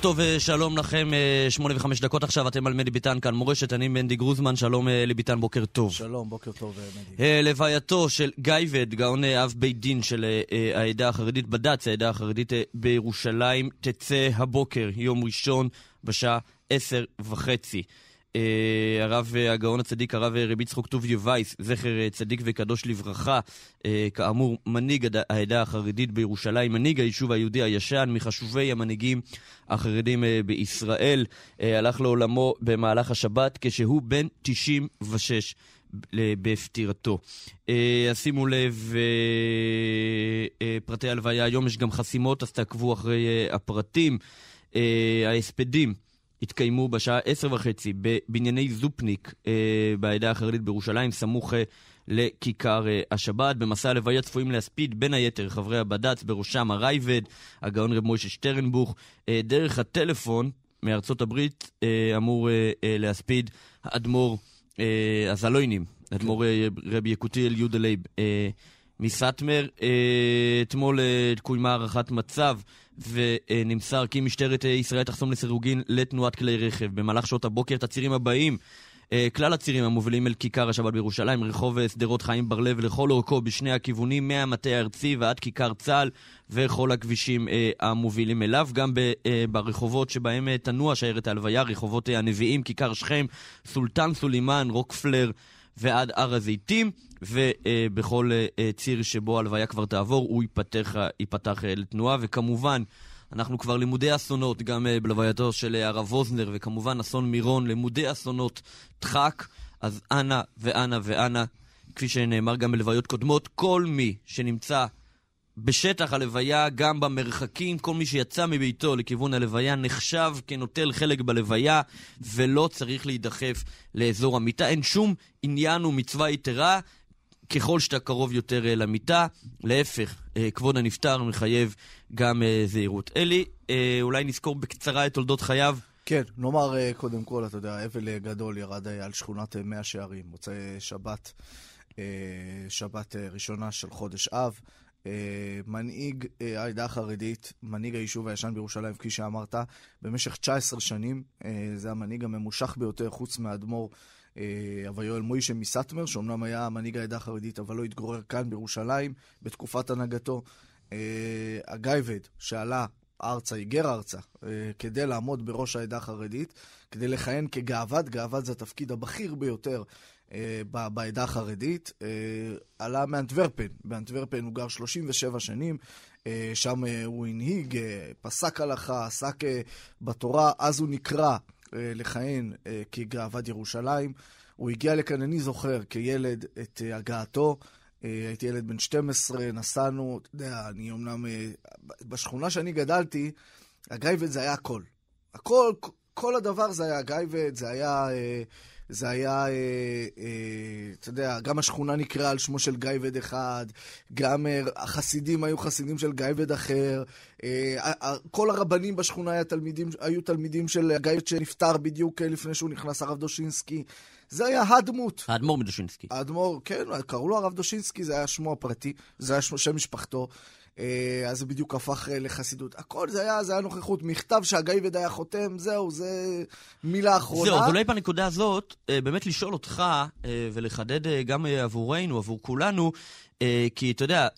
טוב ושלום לכם, אה, שמונה וחמש דקות עכשיו, אתם על מדי ביטן כאן מורשת, אני מנדי גרוזמן, שלום אה, לביטן, בוקר טוב. שלום, בוקר טוב אה, מנדי. אה, לווייתו של גייבד, גאון אה, אב בית דין של אה, אה, העדה החרדית, בד"ץ, העדה החרדית אה, בירושלים, תצא הבוקר, יום ראשון, בשעה עשר וחצי. אה, הרב אה, הגאון הצדיק, הרב אה, רבי יצחוק טוביה וייס, זכר אה, צדיק וקדוש לברכה, אה, כאמור, מנהיג העדה החרדית בירושלים, מנהיג היישוב היהודי הישן, מחשובי המנהיגים החרדים אה, בישראל, אה, הלך לעולמו במהלך השבת כשהוא בן 96 ל- בפטירתו. אה, אז שימו לב, אה, אה, פרטי הלוויה, היום יש גם חסימות, אז תעקבו אחרי אה, הפרטים. אה, ההספדים התקיימו בשעה עשר וחצי בבנייני זופניק אה, בעדה החרדית בירושלים, סמוך אה, לכיכר אה, השבת. במסע הלוויה צפויים להספיד בין היתר חברי הבד"ץ, בראשם הרייבד, הגאון רב מוישה שטרנבוך. אה, דרך הטלפון מארצות הברית אה, אמור אה, אה, להספיד האדמו"ר אה, הזלוינים, אדמו"ר אה, רבי יקותיאל יהודה לייב. אה, מסאטמר. אה, אתמול אה, קוימה הערכת מצב ונמסר כי משטרת אה, ישראל תחסום לסירוגין לתנועת כלי רכב. במהלך שעות הבוקר את הצירים הבאים. אה, כלל הצירים המובילים אל כיכר השבת בירושלים, רחוב אה, שדרות חיים בר-לב לכל אורכו בשני הכיוונים, מהמטה הארצי ועד כיכר צה"ל וכל הכבישים המובילים אליו. גם ברחובות שבהם תנוע שיירת ההלוויה, רחובות הנביאים, כיכר שכם, סולטן סולימאן, רוקפלר ועד הר הזיתים, ובכל ציר שבו ההלוויה כבר תעבור, הוא ייפתח, ייפתח אה, לתנועה, וכמובן, אנחנו כבר לימודי אסונות, גם אה, בלווייתו של אה, הרב ווזנר, וכמובן אסון מירון, לימודי אסונות דחק, אז אנא ואנא ואנא, כפי שנאמר גם בלוויות קודמות, כל מי שנמצא בשטח הלוויה, גם במרחקים, כל מי שיצא מביתו לכיוון הלוויה נחשב כנוטל חלק בלוויה ולא צריך להידחף לאזור המיטה. אין שום עניין ומצווה יתרה ככל שאתה קרוב יותר אה, למיטה. להפך, אה, כבוד הנפטר מחייב גם אה, זהירות. אלי, אולי נזכור בקצרה את תולדות חייו. כן, נאמר קודם כל, אתה יודע, אבל גדול ירד על שכונת אה, מאה שערים, מוצאי שבת, שבת ראשונה של חודש אב. אה, מנהיג אה, העדה החרדית, מנהיג היישוב הישן בירושלים, כפי שאמרת, במשך 19 שנים. אה, זה המנהיג הממושך ביותר, חוץ מהאדמו"ר אה, אבל יואל מוישה מסאטמר, שאומנם היה מנהיג העדה החרדית, אבל לא התגורר כאן בירושלים בתקופת הנהגתו. הגייבד, שעלה ארצה, היגר ארצה, כדי לעמוד בראש העדה החרדית, כדי לכהן כגאוות, גאוות זה התפקיד הבכיר ביותר בעדה החרדית, אה, עלה מאנטוורפן. באנטוורפן הוא גר 37 שנים, אה, שם אה, הוא הנהיג, אה, פסק הלכה, עסק אה, בתורה, אז הוא נקרא אה, לכהן אה, כגאוות ירושלים. הוא הגיע לכאן, אני זוכר, כילד, את אה, הגעתו. אה, הייתי ילד בן 12, נסענו, אתה יודע, אני אמנם... אה, בשכונה שאני גדלתי, הגייבד זה היה הכל. הכל, כל הדבר זה היה הגאב"ד, זה היה... אה, זה היה, אה, אה, אתה יודע, גם השכונה נקראה על שמו של גאב"ד אחד, גם אה, החסידים היו חסידים של גאב"ד אחר, אה, ה- ה- כל הרבנים בשכונה היה תלמידים, היו תלמידים של הגאב"ד שנפטר בדיוק אה, לפני שהוא נכנס, הרב דושינסקי. זה היה הדמות. האדמו"ר מדושינסקי. האדמו"ר, כן, קראו לו הרב דושינסקי, זה היה שמו הפרטי, זה היה שם משפחתו. אה, אז זה בדיוק הפך אה, לחסידות. הכל זה היה, זה היה נוכחות. מכתב שהגאב"ד היה חותם, זהו, זה מילה אחרונה. זהו, אז אולי בנקודה הזאת, אה, באמת לשאול אותך ולחדד גם עבורנו, עבור כולנו, כי אתה יודע,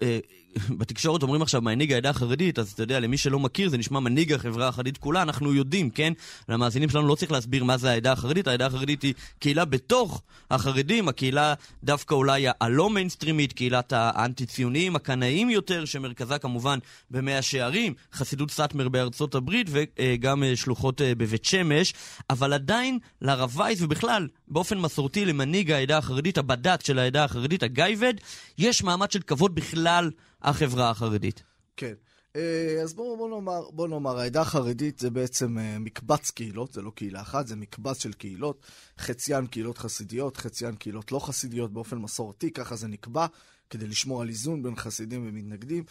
בתקשורת אומרים עכשיו מנהיג העדה החרדית, אז אתה יודע, למי שלא מכיר, זה נשמע מנהיג החברה החרדית כולה, אנחנו יודעים, כן? למאזינים שלנו לא צריך להסביר מה זה העדה החרדית, העדה החרדית היא קהילה בתוך החרדים, הקהילה דווקא אולי הלא מיינסטרימית, קהילת האנטי-ציוניים, הקנאים יותר, שמרכזה כמובן במאה שערים, חסידות סאטמר בארצות הברית וגם אה, שלוחות אה, בבית שמש, אבל עדיין לרב וייס ובכלל, באופן מסורתי למנהיג העדה החרדית, הבד"ץ של העדה החרדית, הגייבד, יש מעמד של כבוד בכלל החברה החרדית. כן. אה, אז בואו בוא נאמר, בוא נאמר, העדה החרדית זה בעצם אה, מקבץ קהילות, זה לא קהילה אחת, זה מקבץ של קהילות, חציין קהילות חסידיות, חציין קהילות לא חסידיות באופן מסורתי, ככה זה נקבע, כדי לשמור על איזון בין חסידים ומתנגדים.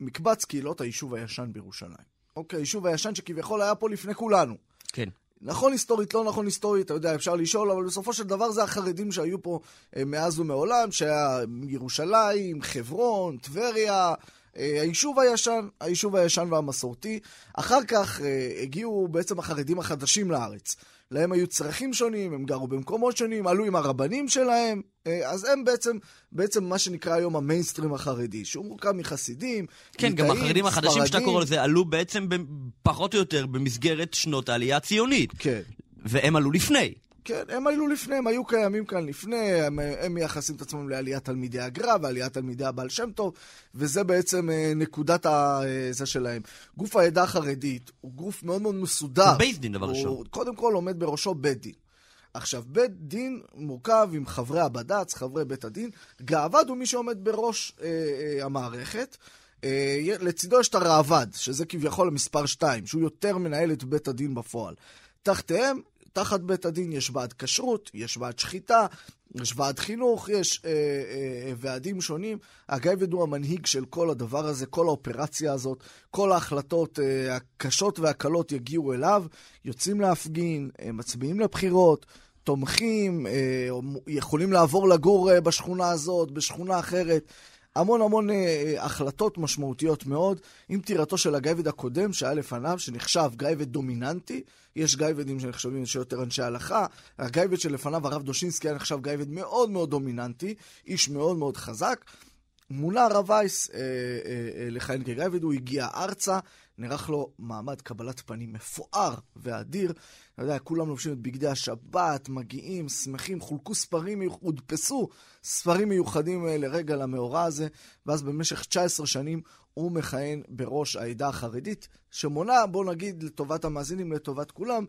מקבץ קהילות היישוב הישן בירושלים. אוקיי, היישוב הישן שכביכול היה פה לפני כולנו. כן. נכון היסטורית, לא נכון היסטורית, אתה יודע, אפשר לשאול, אבל בסופו של דבר זה החרדים שהיו פה אה, מאז ומעולם, שהיה ירושלים, חברון, טבריה, אה, היישוב הישן, היישוב הישן והמסורתי. אחר כך אה, הגיעו בעצם החרדים החדשים לארץ. להם היו צרכים שונים, הם גרו במקומות שונים, עלו עם הרבנים שלהם, אה, אז הם בעצם, בעצם מה שנקרא היום המיינסטרים החרדי, שהוא מורכב מחסידים, כן, ליטאים, גם החרדים החדשים ספרדים. שאתה קורא לזה עלו בעצם פחות או יותר במסגרת שנות העלייה הציונית. כן. והם עלו לפני. כן, הם עלו לפני, הם היו קיימים כאן לפני, הם, הם מייחסים את עצמם לעליית תלמידי הגר"א ועליית תלמידי הבעל שם טוב, וזה בעצם אה, נקודת ה... אה, זה שלהם. גוף העדה החרדית הוא גוף מאוד מאוד מסודר. הוא בייס דין, דבר הוא ראשון. קודם כל עומד בראשו בית דין. עכשיו, בית דין מורכב עם חברי הבד"ץ, חברי בית הדין. גאווד הוא מי שעומד בראש אה, אה, המערכת. אה, לצידו יש את הראב"ד, שזה כביכול המספר 2, שהוא יותר מנהל את בית הדין בפועל. תחתיהם, תחת בית הדין יש ועד כשרות, יש ועד שחיטה, יש ועד חינוך, יש אה, אה, ועדים שונים. הגייבד הוא המנהיג של כל הדבר הזה, כל האופרציה הזאת, כל ההחלטות אה, הקשות והקלות יגיעו אליו, יוצאים להפגין, אה, מצביעים לבחירות. תומכים, אה, יכולים לעבור לגור אה, בשכונה הזאת, בשכונה אחרת. המון המון אה, החלטות משמעותיות מאוד. עם פטירתו של הגייבד הקודם שהיה לפניו, שנחשב גייבד דומיננטי, יש גייבדים שנחשבים שיותר אנשי הלכה, הגייבד שלפניו, הרב דושינסקי, היה נחשב גייבד מאוד מאוד דומיננטי, איש מאוד מאוד חזק. מונה הרב וייס אה, אה, אה, לכהן כגייבד, הוא הגיע ארצה, נערך לו מעמד קבלת פנים מפואר ואדיר. אתה יודע, כולם לובשים את בגדי השבת, מגיעים, שמחים, חולקו ספרים, הודפסו ספרים מיוחדים אה, לרגע למאורע הזה, ואז במשך 19 שנים הוא מכהן בראש העדה החרדית, שמונה, בוא נגיד, לטובת המאזינים, לטובת כולם,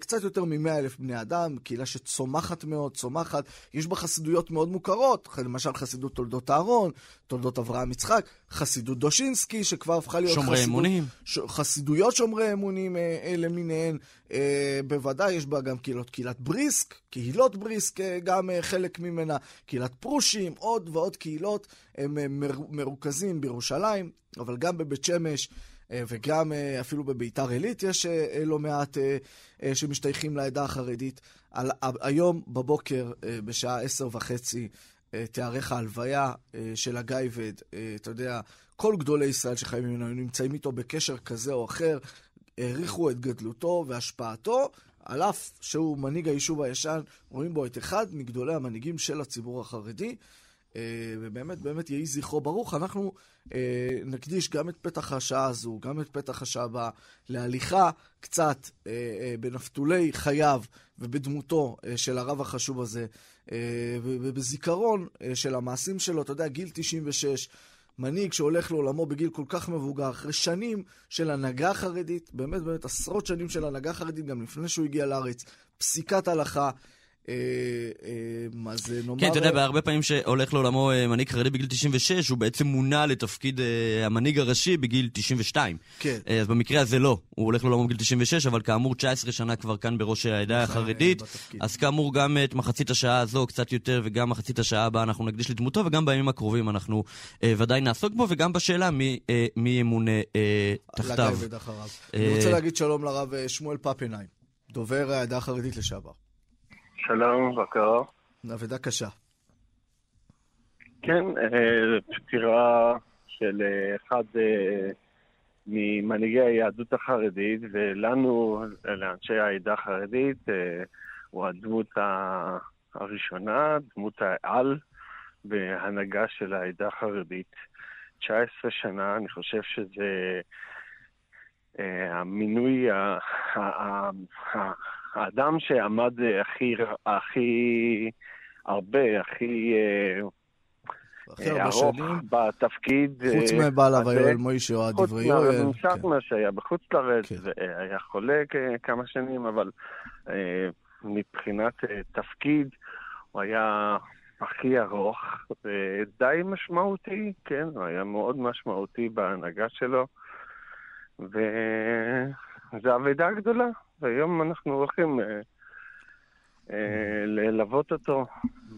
קצת יותר מ-100 אלף בני אדם, קהילה שצומחת מאוד, צומחת. יש בה חסידויות מאוד מוכרות, למשל חסידות תולדות אהרון, תולדות אברהם יצחק, חסידות דושינסקי, שכבר הפכה להיות שומרי חסידות, אמונים. ש... חסידויות שומרי אמונים אה, אה, למיניהן. אה, בוודאי יש בה גם קהילות, קהילת בריסק, קהילות בריסק, אה, גם אה, חלק ממנה, קהילת פרושים, עוד ועוד קהילות, הם אה, מר... מרוכזים בירושלים, אבל גם בבית שמש. אה, וגם אה, אפילו בביתר עילית יש אה, לא מעט שמשתייכים לעדה החרדית. על, היום בבוקר, בשעה עשר וחצי, תיארך ההלוויה של הגייבד. אתה יודע, כל גדולי ישראל שחיים ממנו נמצאים איתו בקשר כזה או אחר, העריכו את גדלותו והשפעתו, על אף שהוא מנהיג היישוב הישן, רואים בו את אחד מגדולי המנהיגים של הציבור החרדי. אה, ובאמת, באמת יהי זכרו ברוך. אנחנו אה, נקדיש גם את פתח השעה הזו, גם את פתח השעה הבאה, להליכה קצת אה, אה, בנפתולי חייו ובדמותו אה, של הרב החשוב הזה, אה, ובזיכרון אה, של המעשים שלו. אתה יודע, גיל 96, מנהיג שהולך לעולמו בגיל כל כך מבוגר, אחרי שנים של הנהגה חרדית, באמת באמת עשרות שנים של הנהגה חרדית, גם לפני שהוא הגיע לארץ, פסיקת הלכה. אה, אה, אז אה, נאמר... כן, אתה יודע, בהרבה פעמים שהולך לעולמו אה, מנהיג חרדי בגיל 96, הוא בעצם מונה לתפקיד המנהיג הראשי בגיל 92. כן. אז במקרה הזה לא, הוא הולך לעולמו בגיל 96, אבל כאמור 19 שנה כבר כאן בראש העדה מכהן, החרדית. אז כאמור, גם את מחצית השעה הזו, קצת יותר, וגם מחצית השעה הבאה אנחנו נקדיש לדמותו, וגם בימים הקרובים אנחנו ודאי נעסוק בו, וגם בשאלה מי, ימונה תחתיו. אני רוצה להגיד שלום לרב שמואל פפנהיים, דובר העדה החרדית לשעבר. שלום, בקר. אבדה קשה. כן, אה, פטירה של אה, אחד אה, ממנהיגי היהדות החרדית, ולנו, לאנשי העדה החרדית, הוא הדמות הראשונה, דמות העל בהנהגה של העדה החרדית. 19 שנה, אני חושב שזה המינוי, האדם שעמד אה, הכי, הכי הרבה, הכי אה, הכי אה, הרבה שנים, בתפקיד. חוץ מבעל הזה. אביואל מוישה או חוץ דברי יואל. מהרב כן. שהיה בחוץ לארץ, כן. והיה חולה כמה שנים, אבל מבחינת תפקיד הוא היה הכי ארוך ודי משמעותי, כן, הוא היה מאוד משמעותי בהנהגה שלו. וזו אבדה גדולה, והיום אנחנו הולכים אה, אה, ללוות אותו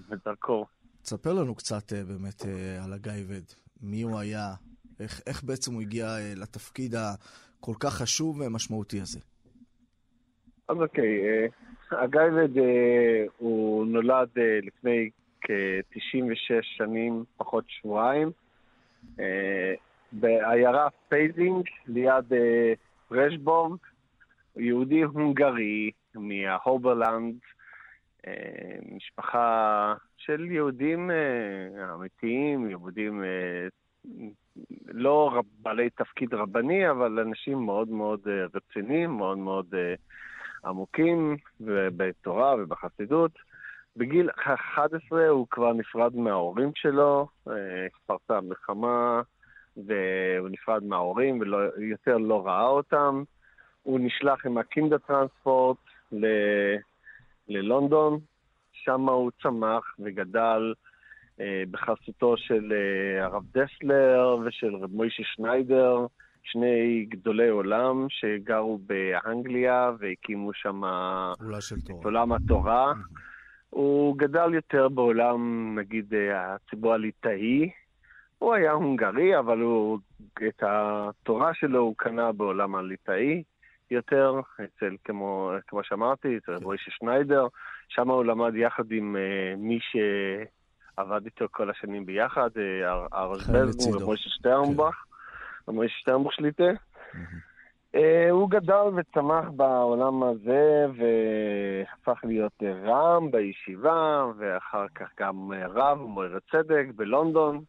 בדרכו. תספר לנו קצת אה, באמת על הגייבד, מי הוא היה, איך, איך בעצם הוא הגיע לתפקיד הכל כך חשוב ומשמעותי הזה. אז אוקיי, אה, הגאב"ד הוא נולד לפני כ-96 שנים, פחות שבועיים, בעיירה פייזינג, ליד פרשבורג, יהודי הונגרי מהאוברלנד, אה, משפחה של יהודים אה, אמיתיים, יהודים אה, לא בעלי תפקיד רבני, אבל אנשים מאוד מאוד רציניים, מאוד מאוד עמוקים בתורה ובחסידות. בגיל 11 הוא כבר נפרד מההורים שלו, פרצה מלחמה, והוא נפרד מההורים ויותר לא ראה אותם. הוא נשלח עם הקינדה טרנספורט ל... ללונדון, שם הוא צמח וגדל אה, בחסותו של אה, הרב דסלר ושל רב מוישה שניידר, שני גדולי עולם שגרו באנגליה והקימו שם את עולם התורה. הוא גדל יותר בעולם, נגיד, אה, הציבור הליטאי. הוא היה הונגרי, אבל הוא, את התורה שלו הוא קנה בעולם הליטאי. יותר, אצל, כמו, כמו שאמרתי, אצל כן. מוישה שניידר, שם הוא למד יחד עם uh, מי שעבד איתו כל השנים ביחד, uh, ארז בלזבורג ומוישה שטרנבך, כן. מוישה שטרנבך שליטה. Uh, הוא גדל וצמח בעולם הזה והפך להיות רם בישיבה, ואחר כך גם רב ומוער צדק בלונדון.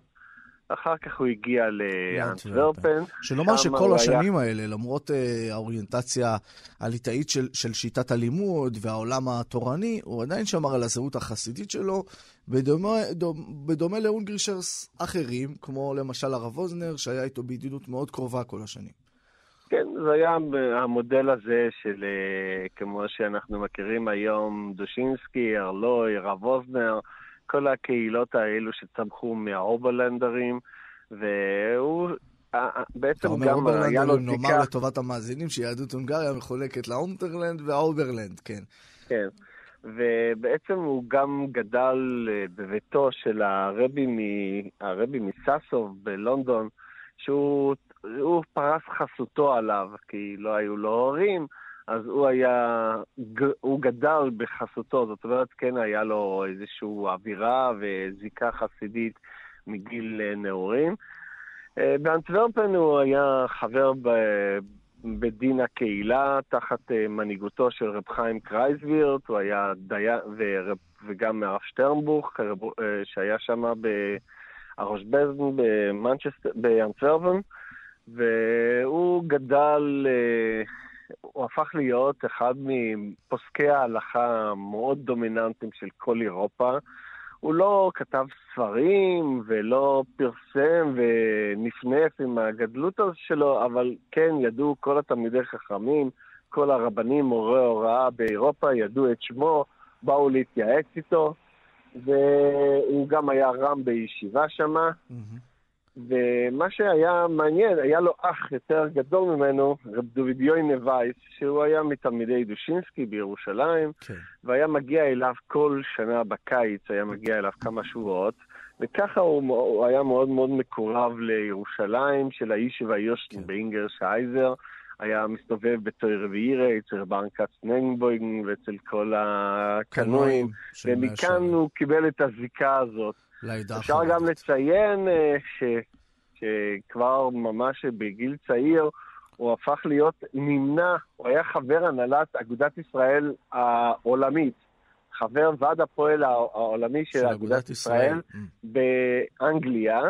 אחר כך הוא הגיע לאנטוורפן. שנאמר שכל השנים היה... האלה, למרות uh, האוריינטציה הליטאית של, של שיטת הלימוד והעולם התורני, הוא עדיין שמר על הזהות החסידית שלו, בדומה, דומה, בדומה להונגרישרס אחרים, כמו למשל הרב אוזנר, שהיה איתו בידידות מאוד קרובה כל השנים. כן, זה היה המודל הזה של, אה, כמו שאנחנו מכירים היום, דושינסקי, ארלוי, רב אוזנר, כל הקהילות האלו שצמחו מהאוברלנדרים, והוא בעצם גם היה לו זיקה... נאמר לטובת המאזינים שיהדות הונגריה מחולקת לאונטרלנד והאוברלנד, כן. כן. ובעצם הוא גם גדל אה, בביתו של הרבי, מ... הרבי מסאסוב בלונדון, שהוא פרש חסותו עליו, כי לא היו לו הורים, אז הוא היה, הוא גדל בחסותו, זאת אומרת, כן היה לו איזושהי אווירה וזיקה חסידית מגיל אה, נעורים. אה, באנטוורפן הוא היה חבר ב... בדין הקהילה תחת אה, מנהיגותו של רב חיים קרייזווירט, הוא היה דיין, ורב, וגם מהרב שטרנבוך, שהיה שם בראש בזן באנטוורפן, והוא גדל הפך להיות אחד מפוסקי ההלכה המאוד דומיננטיים של כל אירופה. הוא לא כתב ספרים ולא פרסם ונפנף עם הגדלות שלו, אבל כן ידעו כל התלמידי חכמים, כל הרבנים, מורי הוראה באירופה, ידעו את שמו, באו להתייעץ איתו, והוא גם היה רם בישיבה שמה. Mm-hmm. ומה שהיה מעניין, היה לו אח יותר גדול ממנו, רב דוידיוי וייס, שהוא היה מתלמידי דושינסקי בירושלים, כן. והיה מגיע אליו כל שנה בקיץ, היה מגיע אליו כמה שבועות, וככה הוא, הוא היה מאוד מאוד מקורב לירושלים, של האיש והיושן כן. באינגר שייזר. היה מסתובב בתור רביעירה אצל ברנקת ננבויגן ואצל כל הקנויים, ומכאן הוא קיבל את הזיקה הזאת. אפשר גם לציין אה, ש, שכבר ממש בגיל צעיר הוא הפך להיות נמנע, הוא היה חבר הנהלת אגודת ישראל העולמית, חבר ועד הפועל העולמי של, של אגודת ישראל, ישראל באנגליה,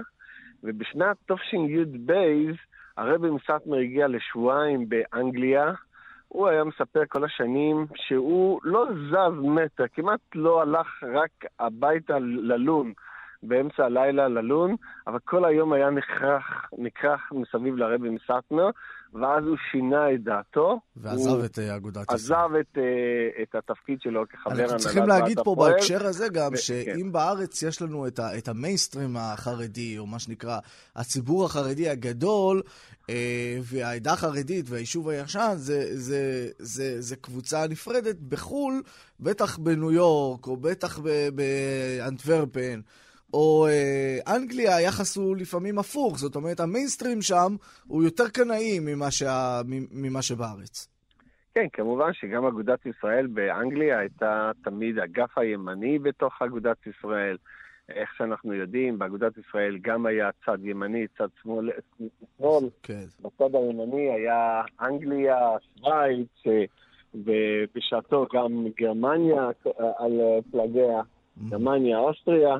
ובשנת תשי"ב הרבי מסטמר הגיע לשבועיים באנגליה, הוא היה מספר כל השנים שהוא לא זז מטר, כמעט לא הלך רק הביתה ללון. באמצע הלילה ללון, אבל כל היום היה נכרך, נכרך מסביב לרבי מסטמר, ואז הוא שינה את דעתו. ועזב את אה, אגודת ישראל. עזב את, אה, את התפקיד שלו כחבר הנהלת אנחנו צריכים להגיד פה הפועל. בהקשר הזה גם, ו- שאם בארץ יש לנו את, ה, את המיינסטרים החרדי, או מה שנקרא הציבור החרדי הגדול, אה, והעדה החרדית והיישוב הישן, זה, זה, זה, זה קבוצה נפרדת. בחו"ל, בטח בניו יורק, או בטח ב- באנטוורפן, או אה, אנגליה, היחס הוא לפעמים הפוך. זאת אומרת, המיינסטרים שם הוא יותר קנאי ממה, שה, ממה שבארץ. כן, כמובן שגם אגודת ישראל באנגליה הייתה תמיד אגף הימני בתוך אגודת ישראל. איך שאנחנו יודעים, באגודת ישראל גם היה צד ימני, צד שמאל, שמאל. כן. בצד הימני היה אנגליה, שווייץ, אה, ובשעתו גם גרמניה על פלגיה, גרמניה, אוסטריה.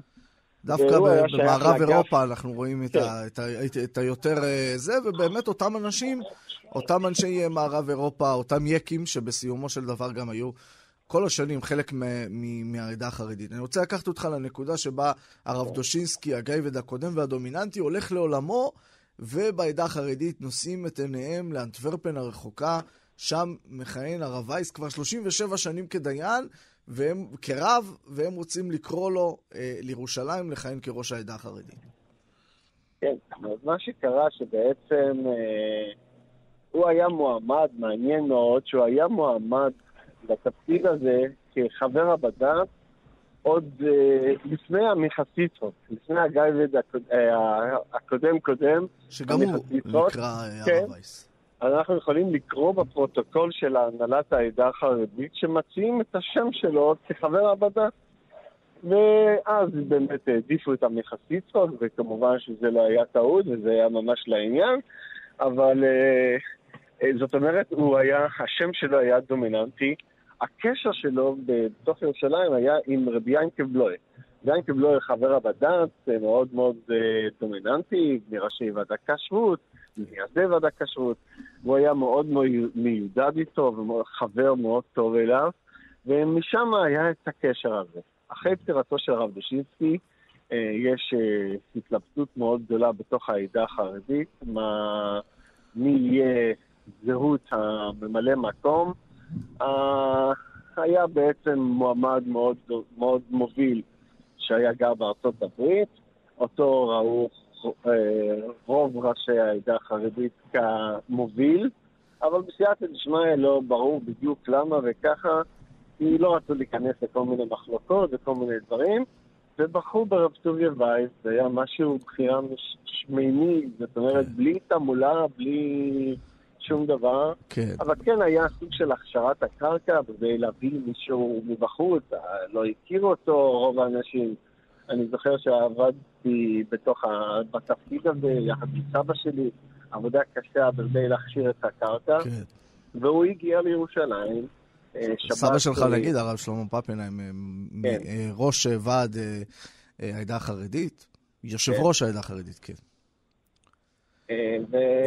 דווקא במערב אירופה אנחנו רואים את, כן. ה, את, ה, את, את היותר אה, זה, ובאמת אותם אנשים, אותם אנשי מערב אירופה, אותם יקים, שבסיומו של דבר גם היו כל השנים חלק מהעדה החרדית. אני רוצה לקחת אותך לנקודה שבה הרב דושינסקי, הגייבד הקודם והדומיננטי, הולך לעולמו, ובעדה החרדית נושאים את עיניהם לאנטוורפן הרחוקה, שם מכהן הרב וייס כבר 37 שנים כדיין, והם, כרב, והם רוצים לקרוא לו אה, לירושלים לכהן כראש העדה החרדית. כן, אז מה שקרה שבעצם אה, הוא היה מועמד, מעניין מאוד, שהוא היה מועמד לתפקיד הזה כחבר הבד"ץ עוד אה, לפני המחסיסות, לפני הגייבד הקוד- אה, הקודם-קודם. שגם הוא נקרא אה, כן. הרב וייס. אנחנו יכולים לקרוא בפרוטוקול של הנהלת העדה החרדית שמציעים את השם שלו כחבר הבד"ץ. ואז באמת העדיפו את המחסיסות, וכמובן שזה לא היה טעות, וזה היה ממש לעניין, אבל אה, אה, זאת אומרת, הוא היה, השם שלו היה דומיננטי. הקשר שלו בתוך ירושלים היה עם רבי ינקב בלוי. ינקב בלוי חבר הבד"ץ, מאוד מאוד אה, דומיננטי, מראשי ועדת כשרות, מייסדי ועדת כשרות. הוא היה מאוד מיודד איתו, וחבר מאוד טוב אליו, ומשם היה את הקשר הזה. אחרי פטירתו של הרב דושינסקי, אה, יש אה, התלבטות מאוד גדולה בתוך העדה החרדית, מה, מי יהיה זהות הממלא מקום. היה בעצם מועמד מאוד, מאוד מוביל שהיה גר בארצות הברית, אותו ראו רוב ראשי העדה החרדית כמוביל, אבל בסייעתא דשמיא לא ברור בדיוק למה וככה, כי לא רצו להיכנס לכל מיני מחלוקות וכל מיני דברים, ובחרו ברב טוביה וייס, זה היה משהו, בחירה מש- שמימי, זאת אומרת, בלי תעמולה, בלי שום דבר. כן. אבל כן היה סוג של הכשרת הקרקע, כדי להביא מישהו מבחוץ, אה, לא הכירו אותו רוב האנשים. אני זוכר שעבדתי בתוך ה... בתפקיד הזה, יחד עם סבא שלי, עבודה קשה כדי להכשיר את הקרקע, כן. והוא הגיע לירושלים. אה, סבא שלך, נגיד, הרב שלמה פפנהיים, אה, כן. אה, ראש ועד העדה החרדית, יושב כן. ראש העדה החרדית, כן.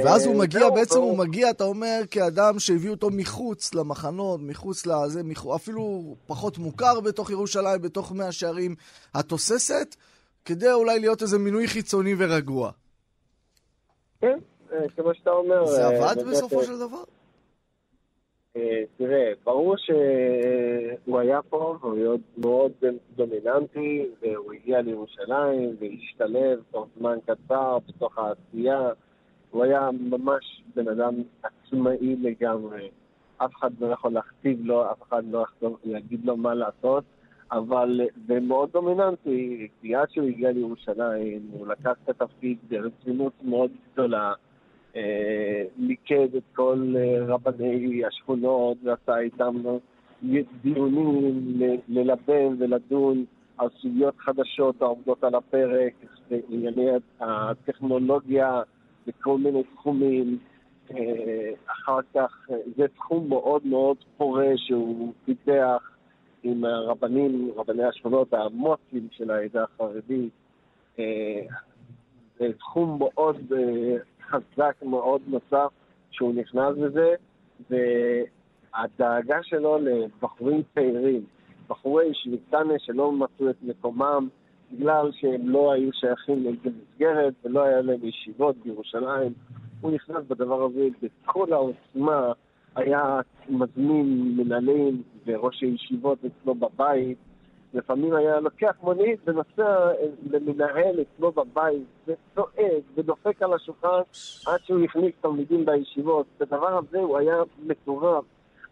ואז הוא מגיע, בעצם הוא מגיע, אתה אומר, כאדם שהביא אותו מחוץ למחנות, מחוץ לזה, אפילו פחות מוכר בתוך ירושלים, בתוך מאה שערים התוססת, כדי אולי להיות איזה מינוי חיצוני ורגוע. כן, אה, כמו שאתה אומר. זה אה, עבד בסופו אה, של דבר? אה, תראה, ברור שהוא היה פה, והוא מאוד דומיננטי, והוא הגיע לירושלים והשתלב תוך זמן קצר בתוך העשייה. הוא היה ממש בן אדם עצמאי לגמרי. אף אחד לא יכול להכתיב לו, אף אחד לא יכול להגיד לו מה לעשות, אבל זה מאוד דומיננטי, כי עד שהוא הגיע לירושלים, הוא לקח את התפקיד ברצינות מאוד גדולה. אה, את כל אה, רבני השכונות ועשה איתם דיונים ללבן ולדון על סוגיות חדשות העומדות על הפרק, ענייני הטכנולוגיה בכל מיני תחומים. אה, אחר כך, אה, זה תחום מאוד מאוד פורה שהוא פיתח עם הרבנים, רבני השכונות המוצים של העדה החרדית. אה, זה תחום מאוד חזק, מאוד נוסף, שהוא נכנס לזה, והדאגה שלו לבחורים צעירים, בחורי שוויצנה שלא מצאו את מקומם בגלל שהם לא היו שייכים לאיזו מסגרת ולא היה להם ישיבות בירושלים, הוא נכנס בדבר הזה בכל העוצמה, היה מזמין מנהלים וראשי ישיבות אצלו בבית, לפעמים היה לוקח מונית ונוסע למנהל אצלו בבית, וצועק ודופק על השולחן עד שהוא הכניס תלמידים בישיבות. בדבר הזה הוא היה מטורף.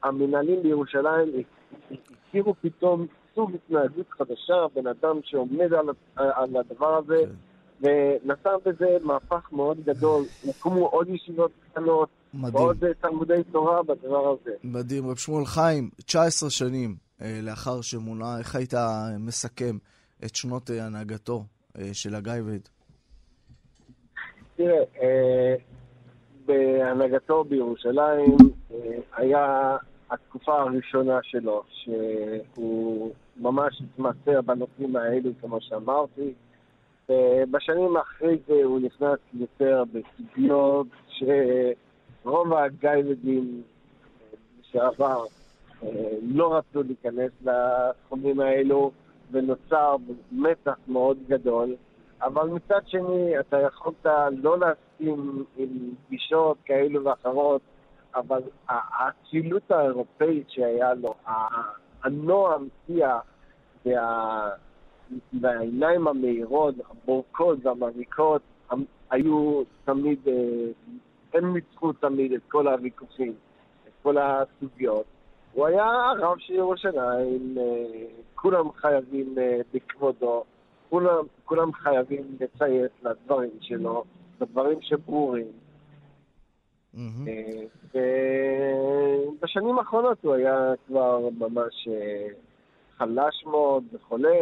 המנהלים בירושלים הכירו פתאום סוג התנהגות חדשה, בן אדם שעומד על, על הדבר הזה, כן. ונתן בזה מהפך מאוד גדול. הוקמו עוד ישיבות קטנות, מדהים. ועוד אה, תלמודי תורה בדבר הזה. מדהים. רב שמואל חיים, 19 שנים אה, לאחר שמונה, איך היית מסכם את שנות אה, הנהגתו של הגייבד? תראה, בהנהגתו בירושלים היה התקופה הראשונה שלו, שהוא ממש התמצא בנושאים האלו, כמו שאמרתי. בשנים אחרי זה הוא נכנס יותר בסוגיות שרוב הגייבדים לשעבר לא רצו להיכנס לתחומים האלו, ונוצר מתח מאוד גדול. אבל מצד שני, אתה יכולת לא להסכים עם פגישות כאלו ואחרות, אבל האצילות האירופאית שהיה לו, הנועם, שיח, וה... והעיניים המהירות, הבורקות והמריקות, היו תמיד, אה, הם ניצחו תמיד את כל הוויכוחים, את כל הסוגיות. הוא היה הרב של ירושלים, אה, כולם חייבים אה, בכבודו, כולם, כולם חייבים לציית לדברים שלו, לדברים שברורים. Mm-hmm. ובשנים האחרונות הוא היה כבר ממש חלש מאוד וחולה,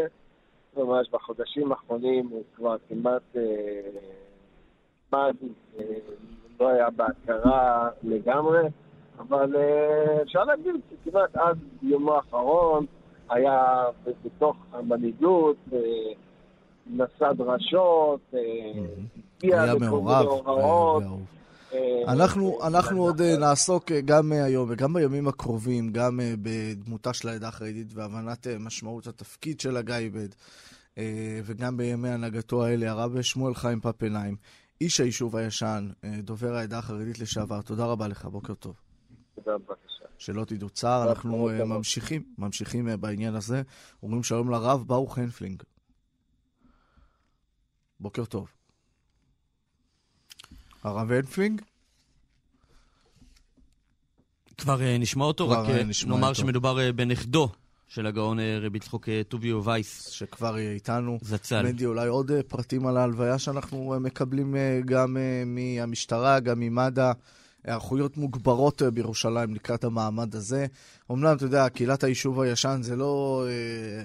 ממש בחודשים האחרונים הוא כבר כמעט מד, לא היה בהכרה לגמרי. אבל אה, אפשר להגיד שכמעט עד יומו האחרון היה בתוך המנהיגות, אה, נשא דרשות, אה, הגיע לכל מיני הוראות. אנחנו, אנחנו עוד נעסוק גם היום וגם בימים הקרובים, גם בדמותה של העדה החרדית והבנת משמעות התפקיד של הגאב"ד, וגם בימי הנהגתו האלה, הרב שמואל חיים פפנהיים, איש היישוב הישן, דובר העדה החרדית לשעבר. תודה רבה לך, בוקר טוב. תודה, בבקשה. שלא תדעו צער, אנחנו ממשיכים, ממשיכים בעניין הזה. אומרים שלום לרב ברוך הנפלינג. בוקר טוב. הרב הנפלינג? כבר אה, נשמע אותו, כבר, רק אה, נשמע נאמר אותו. שמדובר בנכדו של הגאון רבי יצחק טוביה וייס. שכבר יהיה איתנו. זצ"ל. מנדי, אולי עוד פרטים על ההלוויה שאנחנו מקבלים גם מהמשטרה, גם ממד"א. היערכויות מוגברות אה, בירושלים לקראת המעמד הזה. אמנם, אתה יודע, קהילת היישוב הישן זה לא אה,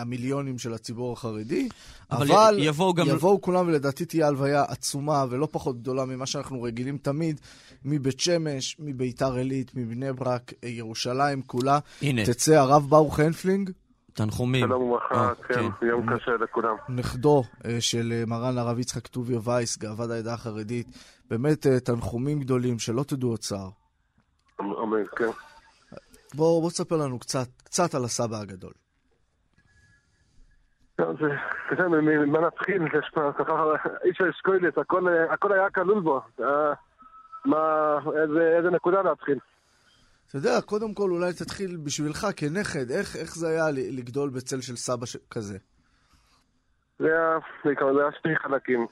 המיליונים של הציבור החרדי, אבל, אבל יבואו גם... יבואו כולם, ולדעתי תהיה הלוויה עצומה ולא פחות גדולה ממה שאנחנו רגילים תמיד, מבית שמש, מביתר עילית, מבני ברק, אה, ירושלים כולה. הנה. תצא הרב ברוך הנפלינג. תנחומים. שלום וברכה, כן, כן, יום קשה לכולם. נכדו של מרן הרב יצחק טוביה וייס, גאב"ד העדה החרדית, באמת אה, תנחומים גדולים, שלא תדעו עוד צער. אמן, כן. בוא, בוא תספר לנו קצת, קצת על הסבא הגדול. זה קשה, ממה נתחיל? יש ככה איש האשכוילת, הכל היה כלול בו. מה, איזה, נקודה להתחיל? אתה יודע, קודם כל אולי תתחיל בשבילך כנכד, איך, איך זה היה לגדול בצל של סבא ש... כזה? זה היה, זה היה שני חלקים.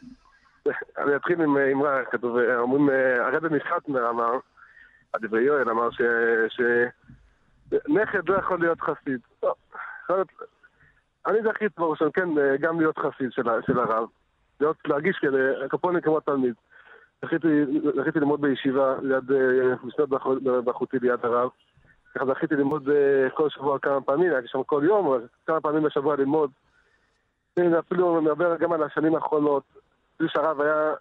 אני אתחיל עם אמרה, כתוב, אומרים, הרבי מסחטנר אמר, הדברי יואל אמר ש... ש... נכד לא יכול להיות חסיד. אני זכיתי כבר שם, כן, גם להיות חסיד של, של הרב. להיות, להרגיש כאלה, כפוני כמו תלמיד. זכיתי, ללמוד בישיבה ליד, משנת באחותי ליד הרב. ככה זכיתי ללמוד כל שבוע כמה פעמים, הייתי שם כל יום, כמה פעמים בשבוע ללמוד. אפילו מדבר גם על השנים האחרונות. זה שהרב היה,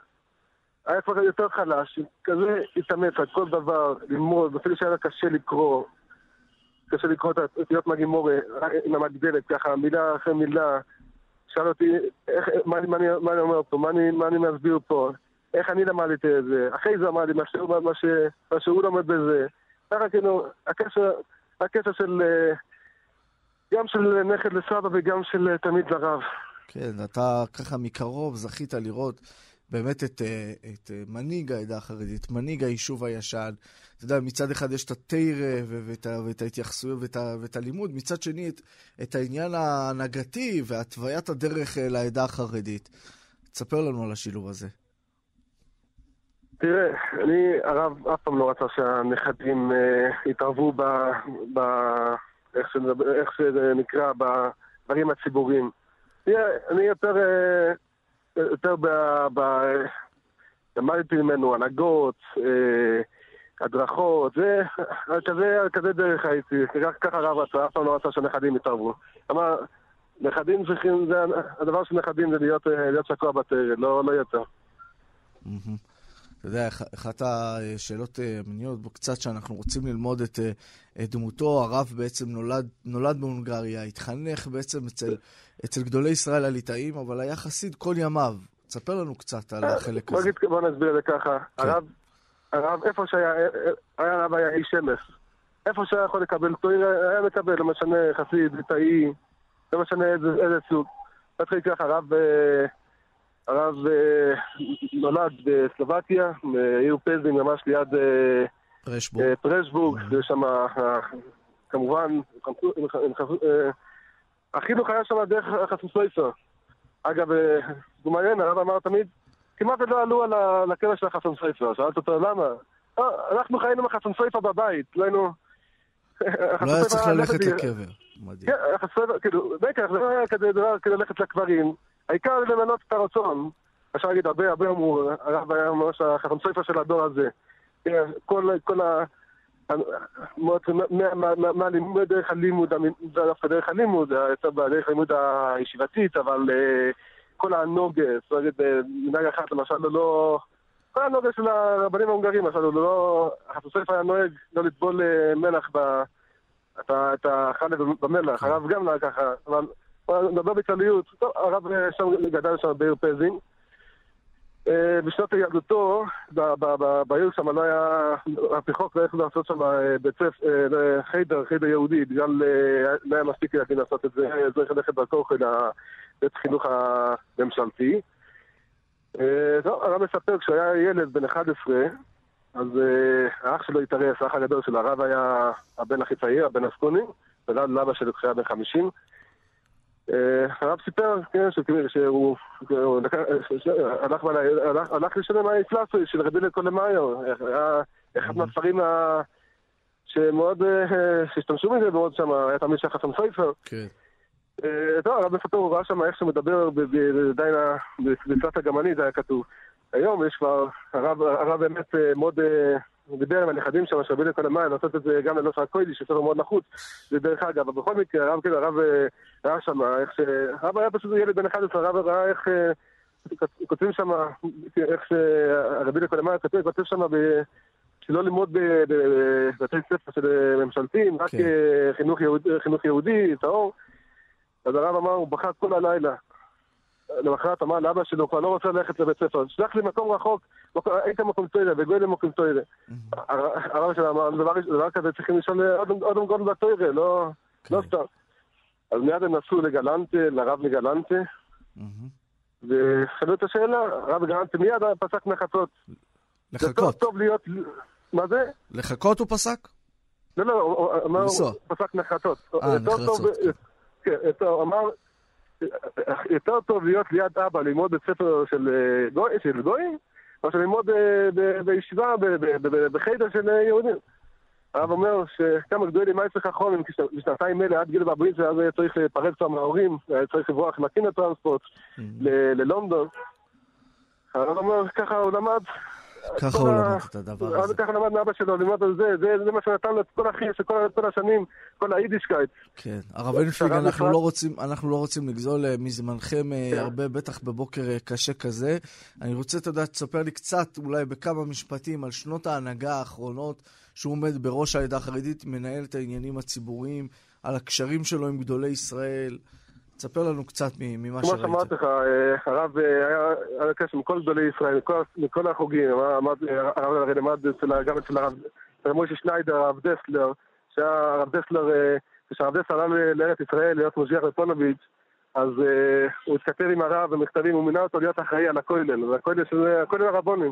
היה כבר יותר חלש, כזה התאמץ על כל דבר, ללמוד, אפילו שהיה קשה לקרוא, קשה לקרוא את האותיות מהגימור עם המגדלת, ככה מילה אחרי מילה. שאל אותי, איך, מה, מה, מה, מה אני אומר פה, מה אני, מה אני מסביר פה, איך אני למדתי את זה. אחרי זה אמר לי, מה, מה, מה, ש, מה שהוא לומד בזה. ככה כאילו, הקשר, הקשר של, אה, גם של נכד לסבא וגם של תלמיד לרב. כן, אתה ככה מקרוב זכית לראות באמת את, אה, את אה, מנהיג העדה החרדית, מנהיג היישוב הישן. אתה יודע, מצד אחד יש את התרא ואת, ואת ההתייחסויות ואת, ואת הלימוד, מצד שני את, את העניין ההנהגתי והתוויית הדרך לעדה החרדית. תספר לנו על השילוב הזה. תראה, אני, הרב אף פעם לא רצה שהנכדים אה, יתערבו ב... ב איך, שנדבר, איך שזה נקרא, בדברים הציבוריים. תראה, אני יותר, אה, יותר ב... ב למדתי ממנו הנהגות, אה, הדרכות, זה, כזה, כזה דרך הייתי, ככה הרב רצה, אף פעם לא רצה שהנכדים יתערבו. אמר, נכדים צריכים, זה, הדבר של נכדים זה להיות, אה, להיות שקוע בתרא, לא, לא יותר. Mm-hmm. אתה יודע, אחת השאלות המניעות בו קצת שאנחנו רוצים ללמוד את, את דמותו, הרב בעצם נולד, נולד בהונגריה, התחנך בעצם אצל, אצל גדולי ישראל הליטאים, אבל היה חסיד כל ימיו. תספר לנו קצת על החלק הזה. בוא נסביר את זה ככה. כן. הרב, הרב, איפה שהיה, היה הרב היה איש שמש. איפה שהיה יכול לקבל תויר, היה מקבל, לא משנה חסיד, ליטאי, לא משנה איזה, איזה סוג. נתחיל ככה, הרב... אה, הרב אה, נולד בסלובקיה, בעיר פזינג, ממש ליד אה, פרשבורג. אה, פרשבורג, ויש שם, כמובן, החינוך היה שם דרך החסוסויסר. אגב, זה מעניין, הרב אמר תמיד, כמעט לא עלו על הקבר של החסון סופר. שאלת אותו, למה? אנחנו חיינו עם החסון סופר בבית, לא היינו... לא היה צריך ללכת לקבר. מדהים. כן, כאילו, בטח, זה לא היה כדי ללכת לקברים. העיקר למנות את הרצון. אפשר להגיד, הרבה הרבה אמרו, הרב היה ממש החכם סופר של הדור הזה. כל, כל ה... מהלימוד, דרך הלימוד, זה דווקא דרך הלימוד, זה בדרך הלימוד הישיבתית, אבל אה, כל הנוגס, זאת אומרת, מנהג אחת למשל, לא... כל הנוגס של הרבנים ההונגרים, למשל, לא... החסוסף היה נוהג לא לטבול אה, מלח ב... את החלב במלח, כן. הרב גם נהג ככה, אבל נדבר בכלליות, הרב אה, שם גדל שם בעיר פזינג. אה, בשנות ילדותו, בעיר שם לא היה, על פי חוק לא יכלו לעשות שם אה, בית ספר, חיידר, חיידר יהודי, בגלל לא היה מספיק ילדים לעשות את זה, צריך ללכת בכוח לבית חינוך הממשלתי. טוב, הרב מספר, כשהוא היה ילד בן 11, אז האח שלו התארס, האח הגדול של הרב היה הבן הכי צעיר, הבן הסקוני, ולאבא שלו כשהיה בן 50. הרב סיפר, כן, שהוא הלך לשלם האינפלציה של רבי לקול מאיו, היה אחד מהספרים שמאוד, שהשתמשו מזה מאוד שם, היה תמיד של חסם סופר. כן. טוב, הרב מספר, הוא ראה שם איך שהוא מדבר, עדיין בסרט הגמנית היה כתוב. היום יש כבר, הרב באמת מאוד... הוא דיבר עם הנכדים שם, שרבי לכל המים, לעשות את זה גם ללא שעה קוידי, שזה מאוד נחוץ. זה דרך אגב, אבל בכל מקרה, הרב כאילו, הרב אה, ראה שם, איך ש... הרב היה פשוט ילד בן 11, הרב ראה איך... אה, כותבים שם, איך שהרבי לכל המים כותב שם שלא ללמוד בבתי ספר של אה, ממשלתיים, רק כן. חינוך יהודי, טהור. אז הרב אמר, הוא בכה כל הלילה. למחרת אמר לאבא שלו, כבר לא רוצה ללכת לבית ספר, שלח לי מקום רחוק, היית מקום טוירה, וגוי למקום טוירה. הרב שלו אמר, דבר כזה צריכים לשאול אודם גול בטוירה, לא, לא סתם. אז מיד הם נסעו לגלנטה, לרב מגלנטה, ושאלו את השאלה, הרב גלנטה מיד פסק מחצות. לחכות. טוב להיות, מה זה? לחכות הוא פסק? לא, לא, הוא הוא פסק נחרצות. אה, נחרצות. כן, אמר, יותר טוב להיות ליד אבא, ללמוד בית ספר של אה, גויים, של גויים מאשר ללמוד אה, בישיבה, בחיידר של אה, יהודים. הרב אומר שכמה גדולים, מה אצלך חום, בשנתיים אלה עד גיל בברית, אז היה צריך להיפרד כבר מההורים, היה צריך לברוח עם הקינוטרנספורט mm-hmm. ללונדון. הרב אומר, ככה הוא למד ככה הוא למד את הדבר הזה. ככה למד מאבא שלו, לימד על זה, זה מה שנתן לו את כל החיים של כל השנים, כל היידישקייט. כן, הרב אינפליג, אנחנו לא רוצים לגזול אה, מזמנכם אה, כן. הרבה, בטח בבוקר אה, קשה כזה. אני רוצה, אתה יודע, תספר לי קצת, אולי בכמה משפטים, על שנות ההנהגה האחרונות, שהוא עומד בראש העדה החרדית, מנהל את העניינים הציבוריים, על הקשרים שלו עם גדולי ישראל. תספר לנו קצת ממה שראית. כמו שאמרתי לך, אה, הרב אה, היה קשר עם כל גדולי ישראל, מכל החוגים. הרב הרי למד גם אצל הרב מוישה שניידר, הרב דסלר, שהיה הרב דסלר, כשהרב דסלר עלה לארץ ישראל להיות מושיח בפונוביץ', אז הוא התכתב עם הרב במכתבים, הוא מינה אותו להיות אחראי על הכולל, והכולל שזה הכולל הרבונים.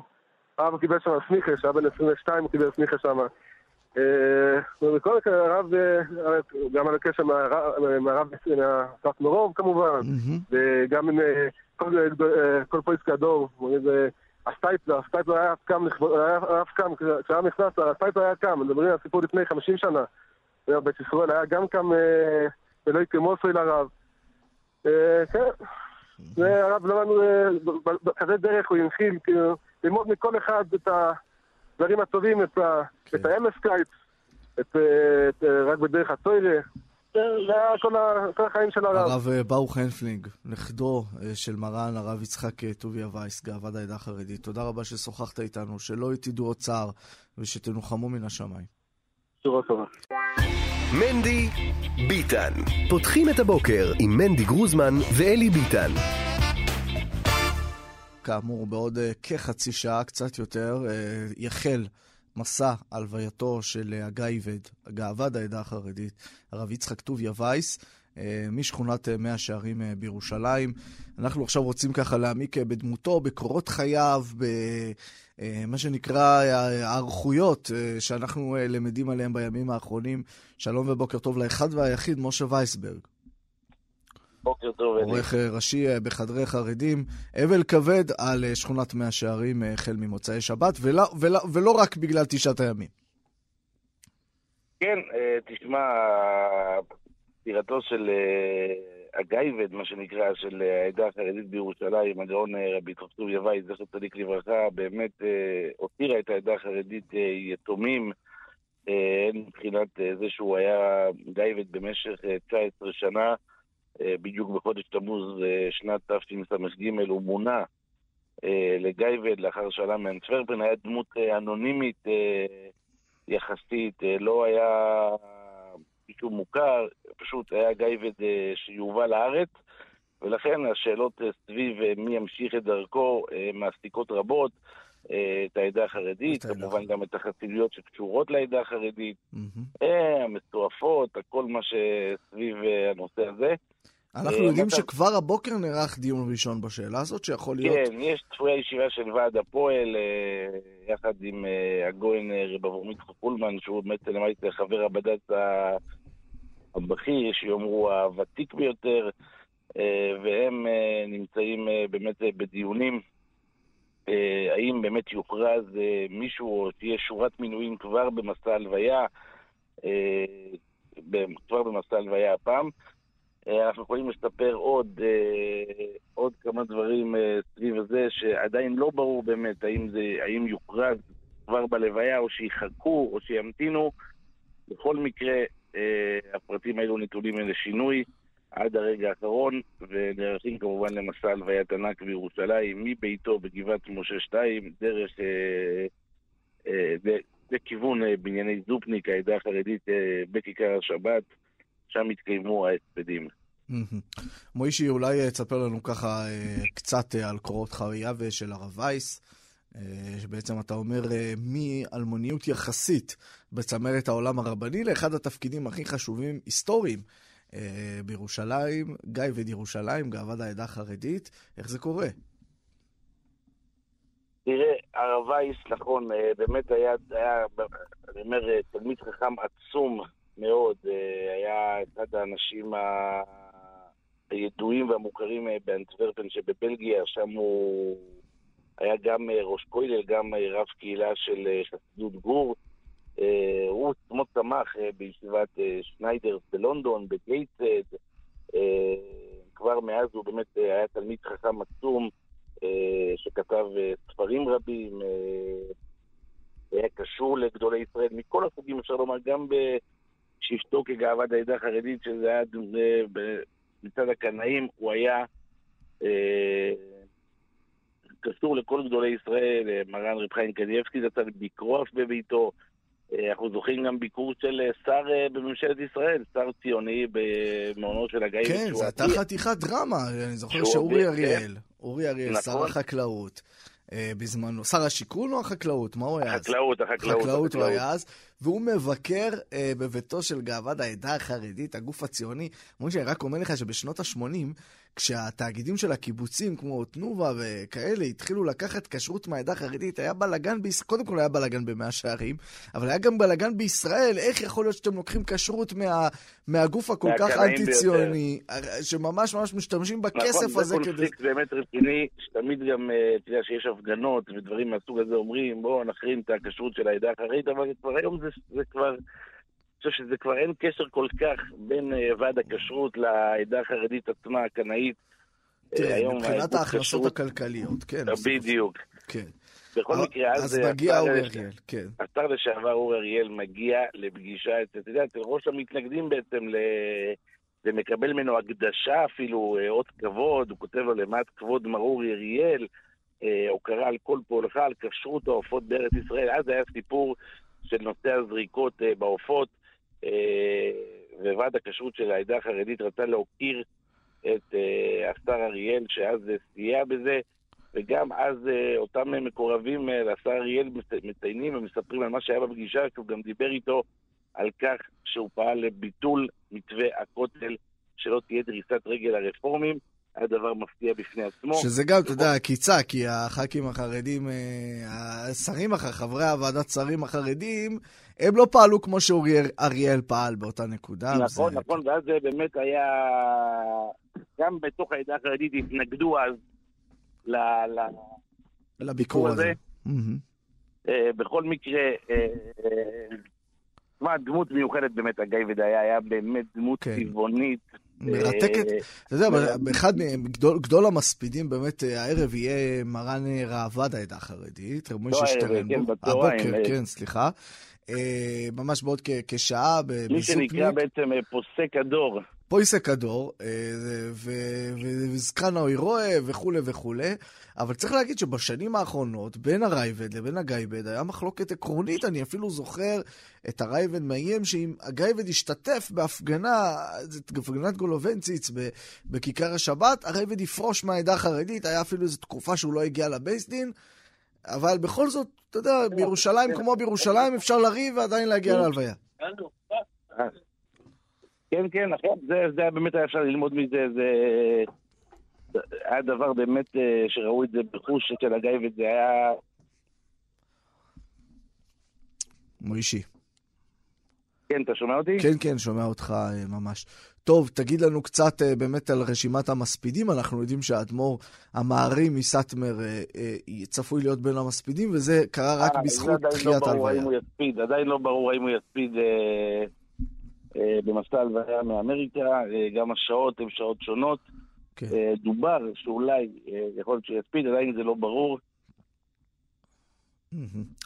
הרב קיבל שם סמיכה, שהיה בן 22 הוא קיבל סמיכה שם. ובכל מקרה הרב, גם על הקשר מהרב, מהרב מרוב כמובן, וגם עם כל פויסקי הדור, הסטייפלר, הסטייפלר היה קם, היה קם, כשהיה נכנס, הסטייפלר היה קם, מדברים על סיפור לפני 50 שנה. בית ישראל היה גם קם ולא יקמוסוי לרב. כן, והרב למדנו, בכזה דרך הוא הנחיל, כאילו, ללמוד מכל אחד את הדברים הטובים, את האמסקייפ, את רק בדרך הטוירה. זה היה כל החיים של הרב. הרב ברוך הנפלינג, נכדו של מרן, הרב יצחק טוביה וייס, גאב"ד העדה החרדית. תודה רבה ששוחחת איתנו, שלא תדעו עוד צער ושתנוחמו מן השמיים. תודה טובה. מנדי ביטן. פותחים את הבוקר עם מנדי גרוזמן ואלי ביטן. כאמור, בעוד כחצי שעה, קצת יותר, יחל מסע הלווייתו של הגייבד, גאוות העדה החרדית, הרב יצחק טוביה וייס, משכונת מאה שערים בירושלים. אנחנו עכשיו רוצים ככה להעמיק בדמותו, בקורות חייו, במה שנקרא הערכויות שאנחנו למדים עליהם בימים האחרונים. שלום ובוקר טוב לאחד והיחיד, משה וייסברג. בוקר טוב. עורך ראשי בחדרי חרדים. אבל כבד על שכונת מאה שערים החל ממוצאי שבת, ולא, ולא, ולא רק בגלל תשעת הימים. כן, תשמע, פטירתו של הגייבד, מה שנקרא, של העדה החרדית בירושלים, הגאון רבי טוב יוואי, זכר צדיק לברכה, באמת הותירה את העדה החרדית יתומים, מבחינת זה שהוא היה גייבד במשך 19 שנה. בדיוק בחודש תמוז שנת תשס"ג הוא מונה לגייבד לאחר שעלה מאנטוורפן, היה דמות אנונימית יחסית, לא היה מישהו מוכר, פשוט היה גייבד שיובא לארץ ולכן השאלות סביב מי ימשיך את דרכו מעסיקות רבות את העדה החרדית, כמובן גם את החסידויות שקשורות לעדה החרדית, המטורפות, הכל מה שסביב הנושא הזה. אנחנו יודעים שכבר הבוקר נערך דיון ראשון בשאלה הזאת, שיכול להיות... כן, יש צפויה ישיבה של ועד הפועל, יחד עם הגויין רב אברומית חפולמן, שהוא באמת למעט חבר הבד"ץ הבכיר, שיאמרו הוותיק ביותר, והם נמצאים באמת בדיונים. האם באמת יוכרז מישהו או תהיה שורת מינויים כבר במסע הלוויה, כבר במסע הלוויה הפעם. אנחנו יכולים לספר עוד, עוד כמה דברים סביב הזה, שעדיין לא ברור באמת האם, זה, האם יוכרז כבר בלוויה או שיחכו או שימתינו. בכל מקרה, הפרטים האלו נתונים לשינוי. עד הרגע האחרון, ונערכים כמובן למסע הלוויית ענק בירושלים, מביתו בגבעת משה 2, דרך, אה, אה, לכיוון אה, בנייני זופניק, העדה החרדית אה, בכיכר השבת, שם התקיימו ההספדים. מוישי, אולי תספר לנו ככה אה, קצת אה, על קורות חייו של הרב וייס. שבעצם אתה אומר מאלמוניות יחסית בצמרת העולם הרבני לאחד התפקידים הכי חשובים, היסטוריים, בירושלים, גיא וירושלים, גאוות העדה החרדית, איך זה קורה? תראה, הרב וייס, נכון, באמת היה, היה, אני אומר, תלמיד חכם עצום מאוד, היה אחד האנשים הידועים והמוכרים באנטוורפן שבבלגיה, שם הוא היה גם ראש כולל, גם רב קהילה של חסידות גור. הוא עצמו צמח בישיבת שניידרס בלונדון, בגייטסד. כבר מאז הוא באמת היה תלמיד חכם עצום, שכתב ספרים רבים, היה קשור לגדולי ישראל מכל הסוגים, אפשר לומר, גם בשבטו כגאוות העדה החרדית, שזה היה מצד הקנאים, הוא היה קשור לכל גדולי ישראל, מרן רב חיים קניאבסקי זצ"ל ביקרו אף בביתו. אנחנו זוכרים גם ביקור של שר בממשלת ישראל, שר ציוני במעונו של הגיא. כן, זו הייתה חתיכת דרמה, אני זוכר שאורי אריאל, אורי אריאל, שר החקלאות, בזמנו, שר השיכון או החקלאות? מה הוא היה אז? החקלאות, החקלאות. החקלאות הוא היה אז, והוא מבקר אה, בביתו של גאוות העדה החרדית, הגוף הציוני. משה, אני רק אומר לך שבשנות ה-80, כשהתאגידים של הקיבוצים, כמו תנובה וכאלה, התחילו לקחת כשרות מהעדה החרדית, היה בלאגן בישראל, קודם כל היה בלאגן במאה שערים, אבל היה גם בלאגן בישראל, איך יכול להיות שאתם לוקחים כשרות מה, מהגוף הכל כך אנטי-ציוני, שממש ממש משתמשים בכסף נכון, הזה כדי... נכון, זה קונפליקט באמת רציני, שתמיד גם, אה, אתה יודע, שיש הפגנות ודברים מהסוג הזה אומרים, בואו נחרים את הכשרות של העדה החרדית, אבל כבר היום זה, זה כבר... חושב שזה כבר אין קשר כל כך בין אה, ועד הכשרות לעדה החרדית עצמה, הקנאית. אה, תראה, מבחינת ההכנסות הכלכליות, כן. בדיוק. כן. בכל מקרה, אז מגיע אורי אריאל, כן. השר לשעבר אורי אריאל מגיע לפגישה, אתה יודע, אצל ראש המתנגדים בעצם. ומקבל ממנו הקדשה אפילו, אה, אות כבוד, הוא כותב לו למעט כבוד מר אורי אריאל, הוקרה על כל פועלך, על כשרות העופות בארץ ישראל. אז היה סיפור של נושא הזריקות בעופות. אה, וועד הכשרות של העדה החרדית רצה להוקיר את אה, השר אריאל, שאז סייע בזה, וגם אז אה, אותם מקורבים לשר אריאל מציינים ומספרים על מה שהיה בפגישה, כי הוא גם דיבר איתו על כך שהוא פעל לביטול מתווה הכותל, שלא תהיה דריסת רגל לרפורמים. היה דבר מפתיע בפני עצמו. שזה גם, אתה יודע, עקיצה, כי הח"כים החרדים, השרים, חברי הוועדת שרים החרדים, הם לא פעלו כמו שאורי פעל באותה נקודה. נכון, וזה... נכון, ואז זה באמת היה... גם בתוך העדה החרדית התנגדו אז ל... ל... לביקור הזה. Mm-hmm. בכל מקרה, תשמע, אה, דמות מיוחדת באמת, הגיא ודאי היה באמת דמות כן. צבעונית. מרתקת. אתה יודע, באחד מגדול המספידים באמת הערב יהיה מרן ראב"ד העדה החרדית, רב מוישה. כן, בצהריים. הבוקר, כן, סליחה. אה, ממש בעוד כשעה. מי שנקרא בעצם אה, פוסק הדור. פויסק הדור, אה, וזקן האוירואה וכולי וכולי, אבל צריך להגיד שבשנים האחרונות, בין הרייבד לבין הגייבד, היה מחלוקת עקרונית, אני אפילו זוכר את הרייבד מאיים שאם הגייבד השתתף בהפגנה, הפגנת גולובנציץ בכיכר השבת, הרייבד יפרוש מהעדה החרדית, היה אפילו איזו תקופה שהוא לא הגיע לבייסדין. אבל בכל זאת, אתה יודע, כן, בירושלים כן. כמו בירושלים אפשר לריב ועדיין להגיע כן. להלוויה. כן, כן, נכון, זה היה באמת היה אפשר ללמוד מזה, זה היה דבר באמת אה, שראו את זה בחוש אצל הגיא וזה היה... מוישי. כן, אתה שומע אותי? כן, כן, שומע אותך אה, ממש. טוב, תגיד לנו קצת uh, באמת על רשימת המספידים. אנחנו יודעים שהאדמו"ר המערי מסאטמר צפוי להיות בין המספידים, וזה קרה רק בזכות תחיית ההלוויה. לא עדיין לא ברור האם הוא יספיד uh, במסע הלוויה מאמריקה. Uh, גם השעות הן שעות שונות. כן. Uh, דובר שאולי uh, יכול להיות שיספיד, עדיין זה לא ברור.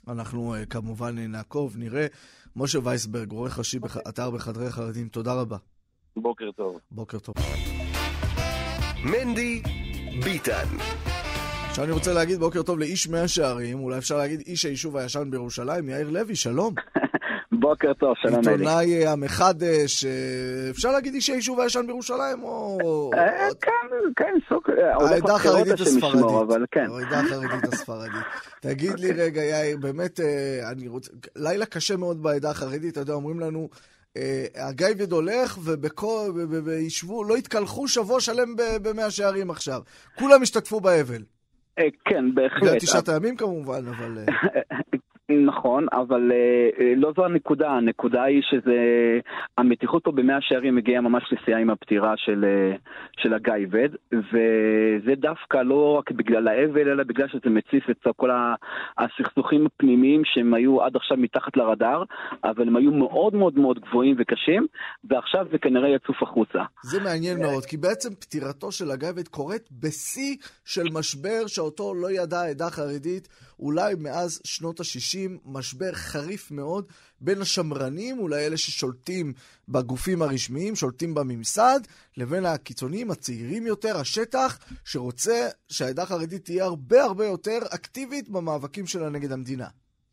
אנחנו כמובן נעקוב, נראה. משה וייסברג, עורך ראשי באתר בחדרי חרדים, תודה רבה. בוקר טוב. בוקר טוב. מנדי ביטן. עכשיו אני רוצה להגיד בוקר טוב לאיש מאה שערים, אולי אפשר להגיד איש היישוב הישן בירושלים, יאיר לוי, שלום. בוקר טוב, שלום אלי. עיתונאי המחדש, אפשר להגיד איש היישוב הישן בירושלים, או... אה, כן, כן, סוג... העדה החרדית הספרדית. כן. העדה החרדית הספרדית. תגיד לי רגע, יאיר, באמת, אה, אני רוצה... לילה קשה מאוד בעדה החרדית, אתה יודע, אומרים לנו... אה, הגייבד הולך, וישבו, לא התקלחו שבוע שלם במאה שערים עכשיו. כולם השתתפו באבל. כן, בהחלט. זה תשעת הימים כמובן, אבל... נכון, אבל uh, לא זו הנקודה, הנקודה היא שזה, המתיחות פה במאה שערים מגיעה ממש לשיאה עם הפטירה של, uh, של הגייבד, וזה דווקא לא רק בגלל האבל, אלא בגלל שזה מציף את כל הסכסוכים הפנימיים שהם היו עד עכשיו מתחת לרדאר, אבל הם היו מאוד מאוד מאוד גבוהים וקשים, ועכשיו זה כנראה יצוף החוצה. זה מעניין מאוד, כי בעצם פטירתו של הגייבד קורית בשיא של משבר שאותו לא ידעה העדה החרדית. אולי מאז שנות ה-60 משבר חריף מאוד בין השמרנים, אולי אלה ששולטים בגופים הרשמיים, שולטים בממסד, לבין הקיצוניים הצעירים יותר, השטח, שרוצה שהעדה החרדית תהיה הרבה הרבה יותר אקטיבית במאבקים שלה נגד המדינה.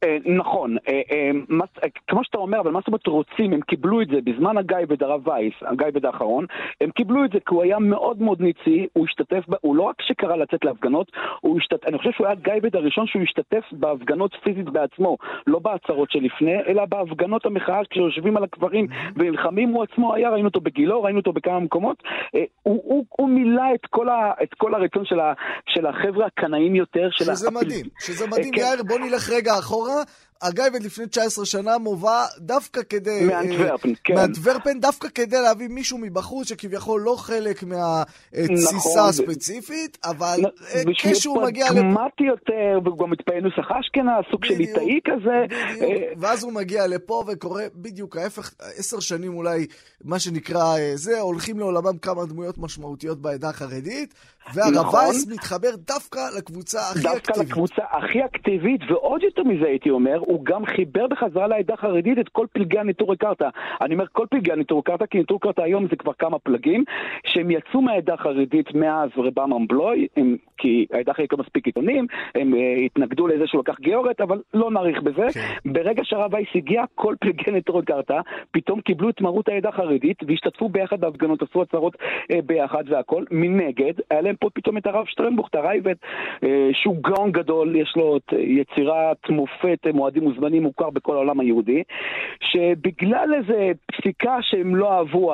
אה, נכון, אה, אה, כמו שאתה אומר, אבל מה זאת אומרת רוצים, הם קיבלו את זה בזמן הגייבד הרב וייס, הגייבד האחרון, הם קיבלו את זה כי הוא היה מאוד מאוד ניצי, הוא השתתף, הוא לא רק שקרא לצאת להפגנות, הוא השתתף, אני חושב שהוא היה הגייבד הראשון שהוא השתתף בהפגנות פיזית בעצמו, לא בהצהרות שלפני, אלא בהפגנות המחאה כשיושבים על הקברים ונלחמים, הוא עצמו היה, ראינו אותו בגילו, ראינו אותו בכמה מקומות, הוא, הוא, הוא מילא את כל, ה, את כל הרצון של, ה, של החבר'ה הקנאים יותר, שזה מדהים, שזה מדהים, כן. יאיר, בוא נלך רגע אחורה. הגייבד לפני 19 שנה מובא דווקא כדי... מאנטוורפן, אה, כן. מאנטוורפן, דווקא כדי להביא מישהו מבחוץ שכביכול לא חלק מהתסיסה נכון, הספציפית, אבל אה, כשהוא מגיע לפה... פרגמטי יותר, והוא גם מתפעל נוסח אשכנז, סוג של ליטאי כזה. בדיוק, אה, ואז הוא מגיע לפה וקורא בדיוק ההפך, עשר שנים אולי, מה שנקרא זה, הולכים לעולמם כמה דמויות משמעותיות בעדה החרדית, והרב נכון. מתחבר דווקא לקבוצה הכי דווקא אקטיבית. דווקא לקבוצה הכי אקטיבית, ועוד יותר מזה הייתי אומר, הוא גם חיבר בחזרה לעדה החרדית את כל פלגי הניטורי קרתא. אני אומר כל פלגי הניטורי קרתא, כי ניטורי קרתא היום זה כבר כמה פלגים, שהם יצאו מהעדה החרדית מאז רבם אמבלוי, הם, כי העדה החרדית לא מספיק עיתונים, הם uh, התנגדו לזה שהוא לקח גיאורת, אבל לא נאריך בזה. כן. ברגע שהרב וייס הגיע, כל פלגי ניטורי קרתא פתאום קיבלו את מרות העדה החרדית והשתתפו ביחד בהפגנות, עשו הצהרות uh, ביחד והכל. מנגד, היה להם פה פתאום את הרב שטרנבוך, את הרייבד, uh, שהוא גאון גדול, יש לו את יצירת מופת, מועדים מוזמנים מוכר בכל העולם היהודי, שבגלל איזה פסיקה שהם לא אהבו,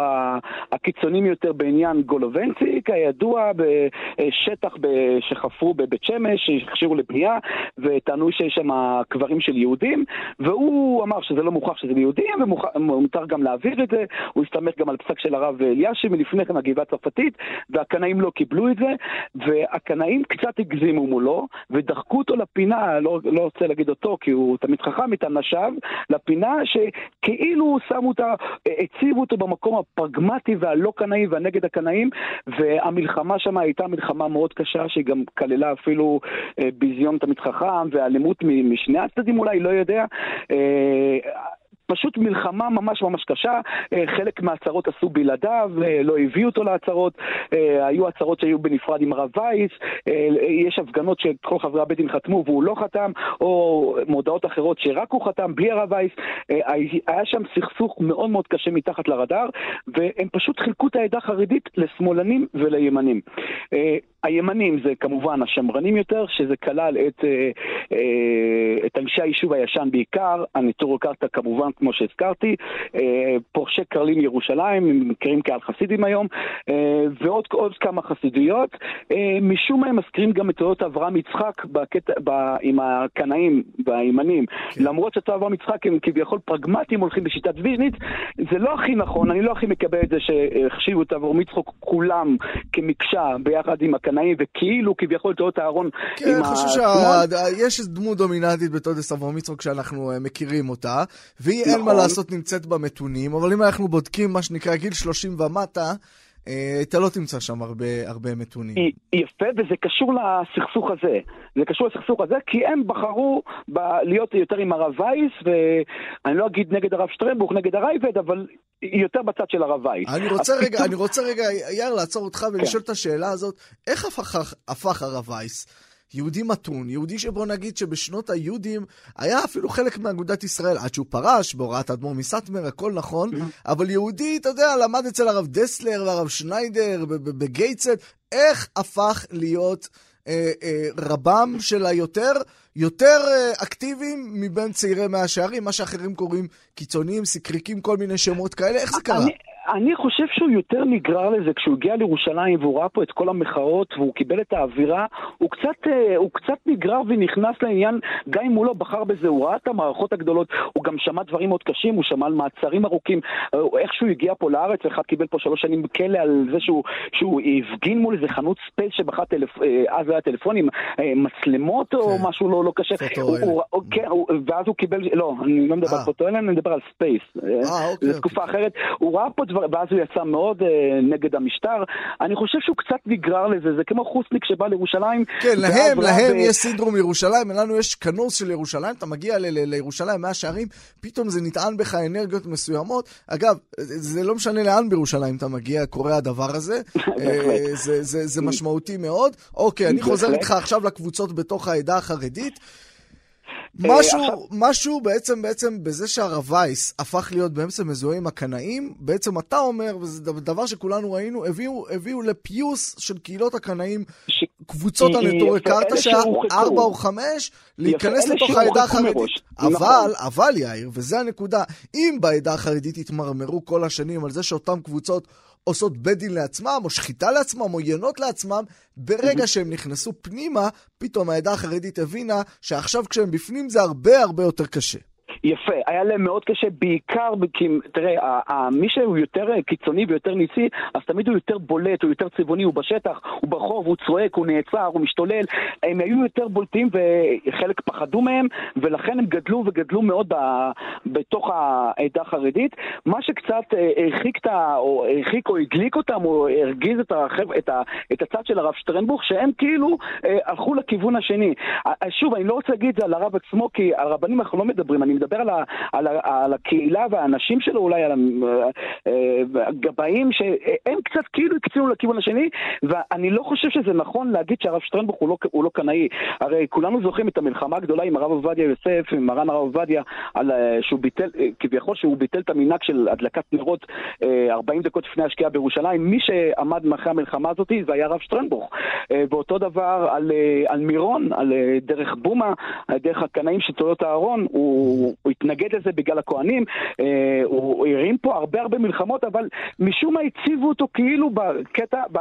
הקיצונים יותר בעניין גולובנצי, כידוע, בשטח שחפרו בבית שמש, שהכשירו לבנייה, וטענו שיש שם קברים של יהודים, והוא אמר שזה לא מוכרח שזה ליהודים, ומותר גם להעביר את זה, הוא הסתמך גם על פסק של הרב אלישי מלפני כן, הגבעה הצרפתית, והקנאים לא קיבלו את זה, והקנאים קצת הגזימו מולו, ודחקו אותו לפינה, לא, לא רוצה להגיד אותו, כי הוא תמיד חכם איתם לשווא, לפינה שכאילו שמו אותה, הציבו אותו במקום הפרגמטי והלא קנאי והנגד הקנאים, והמלחמה שם הייתה מלחמה מאוד קשה, שהיא גם כללה אפילו אה, ביזיון תמיד חכם ואלימות משני הצדדים אולי, לא יודע. פשוט מלחמה ממש ממש קשה, אה, חלק מההצהרות עשו בלעדיו, אה, לא הביאו אותו להצהרות, אה, היו הצהרות שהיו בנפרד עם הרב וייס, יש הפגנות שכל חברי הבית דין חתמו והוא לא חתם, או מודעות אחרות שרק הוא חתם בלי הרב וייס, היה שם סכסוך מאוד מאוד קשה מתחת לרדאר, והם פשוט חילקו את העדה החרדית לשמאלנים ולימנים. הימנים זה כמובן השמרנים יותר, שזה כלל את, את אנשי היישוב הישן בעיקר, הניטור קרתא כמובן כמו שהזכרתי, אה, פורשי קרלין ירושלים, הם מכירים כעל חסידים היום, אה, ועוד עוד כמה חסידויות. אה, משום מה הם מזכירים גם את תעודות אברהם יצחק בקטע, ב, עם הקנאים והימנים. כן. למרות שתעודות אברהם יצחק הם כביכול פרגמטיים, הולכים בשיטת ויז'ניץ, זה לא הכי נכון, אני לא הכי מקבל את זה שהחשיבו את אברהם יצחק כולם כמקשה ביחד עם הקנאים, וכאילו כביכול תעודות אהרון כן, עם ה... כן, יש דמות דומיננטית בתעודת אברהם יצחק שאנחנו מכירים אותה, והיא נכון. אין מה לעשות, נמצאת במתונים, אבל אם אנחנו בודקים מה שנקרא גיל 30 ומטה, אה, אתה לא תמצא שם הרבה, הרבה מתונים. יפה, וזה קשור לסכסוך הזה. זה קשור לסכסוך הזה, כי הם בחרו ב- להיות יותר עם הרב וייס, ואני לא אגיד נגד הרב שטרנבוך, נגד הרייבד, אבל יותר בצד של הרב וייס. אני רוצה רגע, פתאום... אני רוצה רגע, יאיר, לעצור אותך ולשאול כן. את השאלה הזאת, איך הפך, הפך הרב וייס? יהודי מתון, יהודי שבוא נגיד שבשנות היהודים היה אפילו חלק מאגודת ישראל, עד שהוא פרש בהוראת האדמו"ר מסטמר, הכל נכון, אבל יהודי, אתה יודע, למד אצל הרב דסלר והרב שניידר בגייצד, איך הפך להיות אה, אה, רבם של היותר יותר אה, אקטיביים מבין צעירי מאה שערים, מה שאחרים קוראים קיצוניים, סיקריקים, כל מיני שמות כאלה, איך זה קרה? אני... אני חושב שהוא יותר נגרר לזה כשהוא הגיע לירושלים והוא ראה פה את כל המחאות והוא קיבל את האווירה, הוא קצת, אה, הוא קצת נגרר ונכנס לעניין, גם אם הוא לא בחר בזה, הוא ראה את המערכות הגדולות, הוא גם שמע דברים מאוד קשים, הוא שמע על מעצרים ארוכים, אה, איך שהוא הגיע פה לארץ, אחד קיבל פה שלוש שנים בכלא על זה שהוא, שהוא הפגין מול איזה חנות ספייס שמכר טלפ... אה, אז היה טלפונים, מצלמות או כן. משהו לא, לא קשה. כן, ואז הוא קיבל, לא, אני לא מדבר על פוטואלן, אני מדבר על ספייס. אוקיי, זו תקופה אוקיי. אחרת. הוא ראה פה דבר, ואז הוא יצא מאוד אה, נגד המשטר. אני חושב שהוא קצת נגרר לזה, זה כמו חוסניק שבא לירושלים. כן, להם, להם ו... יש סינדרום ירושלים, לנו יש כנוס של ירושלים, אתה מגיע ל- ל- לירושלים, מאה שערים, פתאום זה נטען בך אנרגיות מסוימות. אגב, זה לא משנה לאן בירושלים אתה מגיע, קורה הדבר הזה. אה, זה, זה, זה משמעותי מאוד. אוקיי, אני חוזר איתך עכשיו לקבוצות בתוך העדה החרדית. משהו, עכשיו... משהו בעצם, בעצם בזה שהרב וייס הפך להיות בעצם מזוהה עם הקנאים, בעצם אתה אומר, וזה דבר שכולנו ראינו, הביאו, הביאו לפיוס של קהילות הקנאים, ש... קבוצות הנטורי קרתא שהיה ארבע או חמש, להיכנס לתוך העדה החרדית. נכון. אבל, אבל יאיר, וזו הנקודה, אם בעדה החרדית התמרמרו כל השנים על זה שאותן קבוצות עושות בית דין לעצמם, או שחיטה לעצמם, או עוינות לעצמם, ברגע שהם נכנסו פנימה, פתאום העדה החרדית הבינה שעכשיו כשהם בפנים זה הרבה הרבה יותר קשה. יפה, היה להם מאוד קשה, בעיקר, כי תראה, מי שהוא יותר אה, קיצוני ויותר ניסי, אז תמיד הוא יותר בולט, הוא יותר צבעוני, הוא בשטח, הוא ברחוב, הוא צועק, הוא נעצר, הוא משתולל. הם היו יותר בולטים וחלק פחדו מהם, ולכן הם גדלו וגדלו מאוד ב, בתוך העדה החרדית. מה שקצת אה, הרחיק, או הרחיק או הדליק אותם, או הרגיז את, החב, את, ה, את הצד של הרב שטרנבוך, שהם כאילו אה, הלכו לכיוון השני. שוב, אני לא רוצה להגיד את זה על הרב עצמו, כי על רבנים אנחנו לא מדברים, אני מדבר על, ה, על, ה, על הקהילה והאנשים שלו, אולי על הגבאים, אה, שהם קצת כאילו הקצינו לכיוון השני, ואני לא חושב שזה נכון להגיד שהרב שטרנבוך הוא לא, הוא לא קנאי. הרי כולנו זוכרים את המלחמה הגדולה עם הרב עובדיה יוסף, עם מרן הרב עובדיה, על, אה, שהוא ביטל, אה, כביכול שהוא ביטל את המנהג של הדלקת נרות 40 דקות לפני השקיעה בירושלים. מי שעמד מאחורי המלחמה הזאת זה היה הרב שטרנבוך. ואותו דבר על, על מירון, על דרך בומה, דרך הקנאים של צולות אהרון, הוא, הוא התנגד לזה בגלל הכוהנים, אה, הוא הרים פה הרבה הרבה מלחמות, אבל משום מה הציבו אותו כאילו בקטע, ב,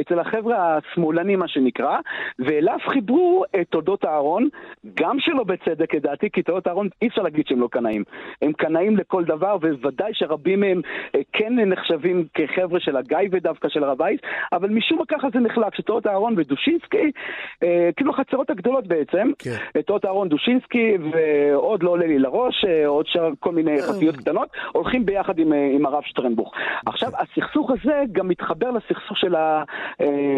אצל החבר'ה השמאלנים מה שנקרא, ואליו חיברו את תולדות אהרון, גם שלא בצדק לדעתי, כי תולדות אהרון אי אפשר להגיד שהם לא קנאים. הם קנאים לכל דבר, ובוודאי שרבים מהם אה, כן נחשבים כחבר'ה של הגיא ודווקא של הרב וייס, אבל משום מה ככה זה נחלק, שתולדות אהרון ודושינסקי, אה, כאילו החצרות הגדולות בעצם, כן. תולדות אהרון דושינסקי, ועוד לא עולה לי לראש. ראש, אה, עוד שאר כל מיני אה. חפיות קטנות, הולכים ביחד עם, אה, עם הרב שטרנבוך. עכשיו, הסכסוך הזה גם מתחבר לסכסוך של, ה,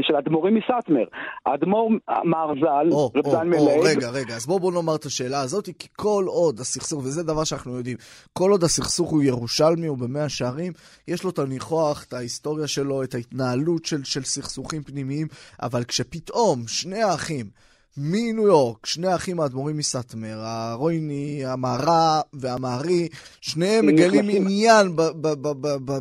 של האדמו"רים מסאטמר. האדמו"ר מהרז"ל, רב ז"ל מלאג... רגע, רגע, אז בואו בוא נאמר את השאלה הזאת, כי כל עוד הסכסוך, וזה דבר שאנחנו יודעים, כל עוד הסכסוך הוא ירושלמי, הוא במאה שערים, יש לו את הניחוח, את ההיסטוריה שלו, את ההתנהלות של, של סכסוכים פנימיים, אבל כשפתאום שני האחים מניו יורק, שני האחים האדמו"רים מסאטמר, הרויני, המהר"א והמהרי, שניהם מגלים עניין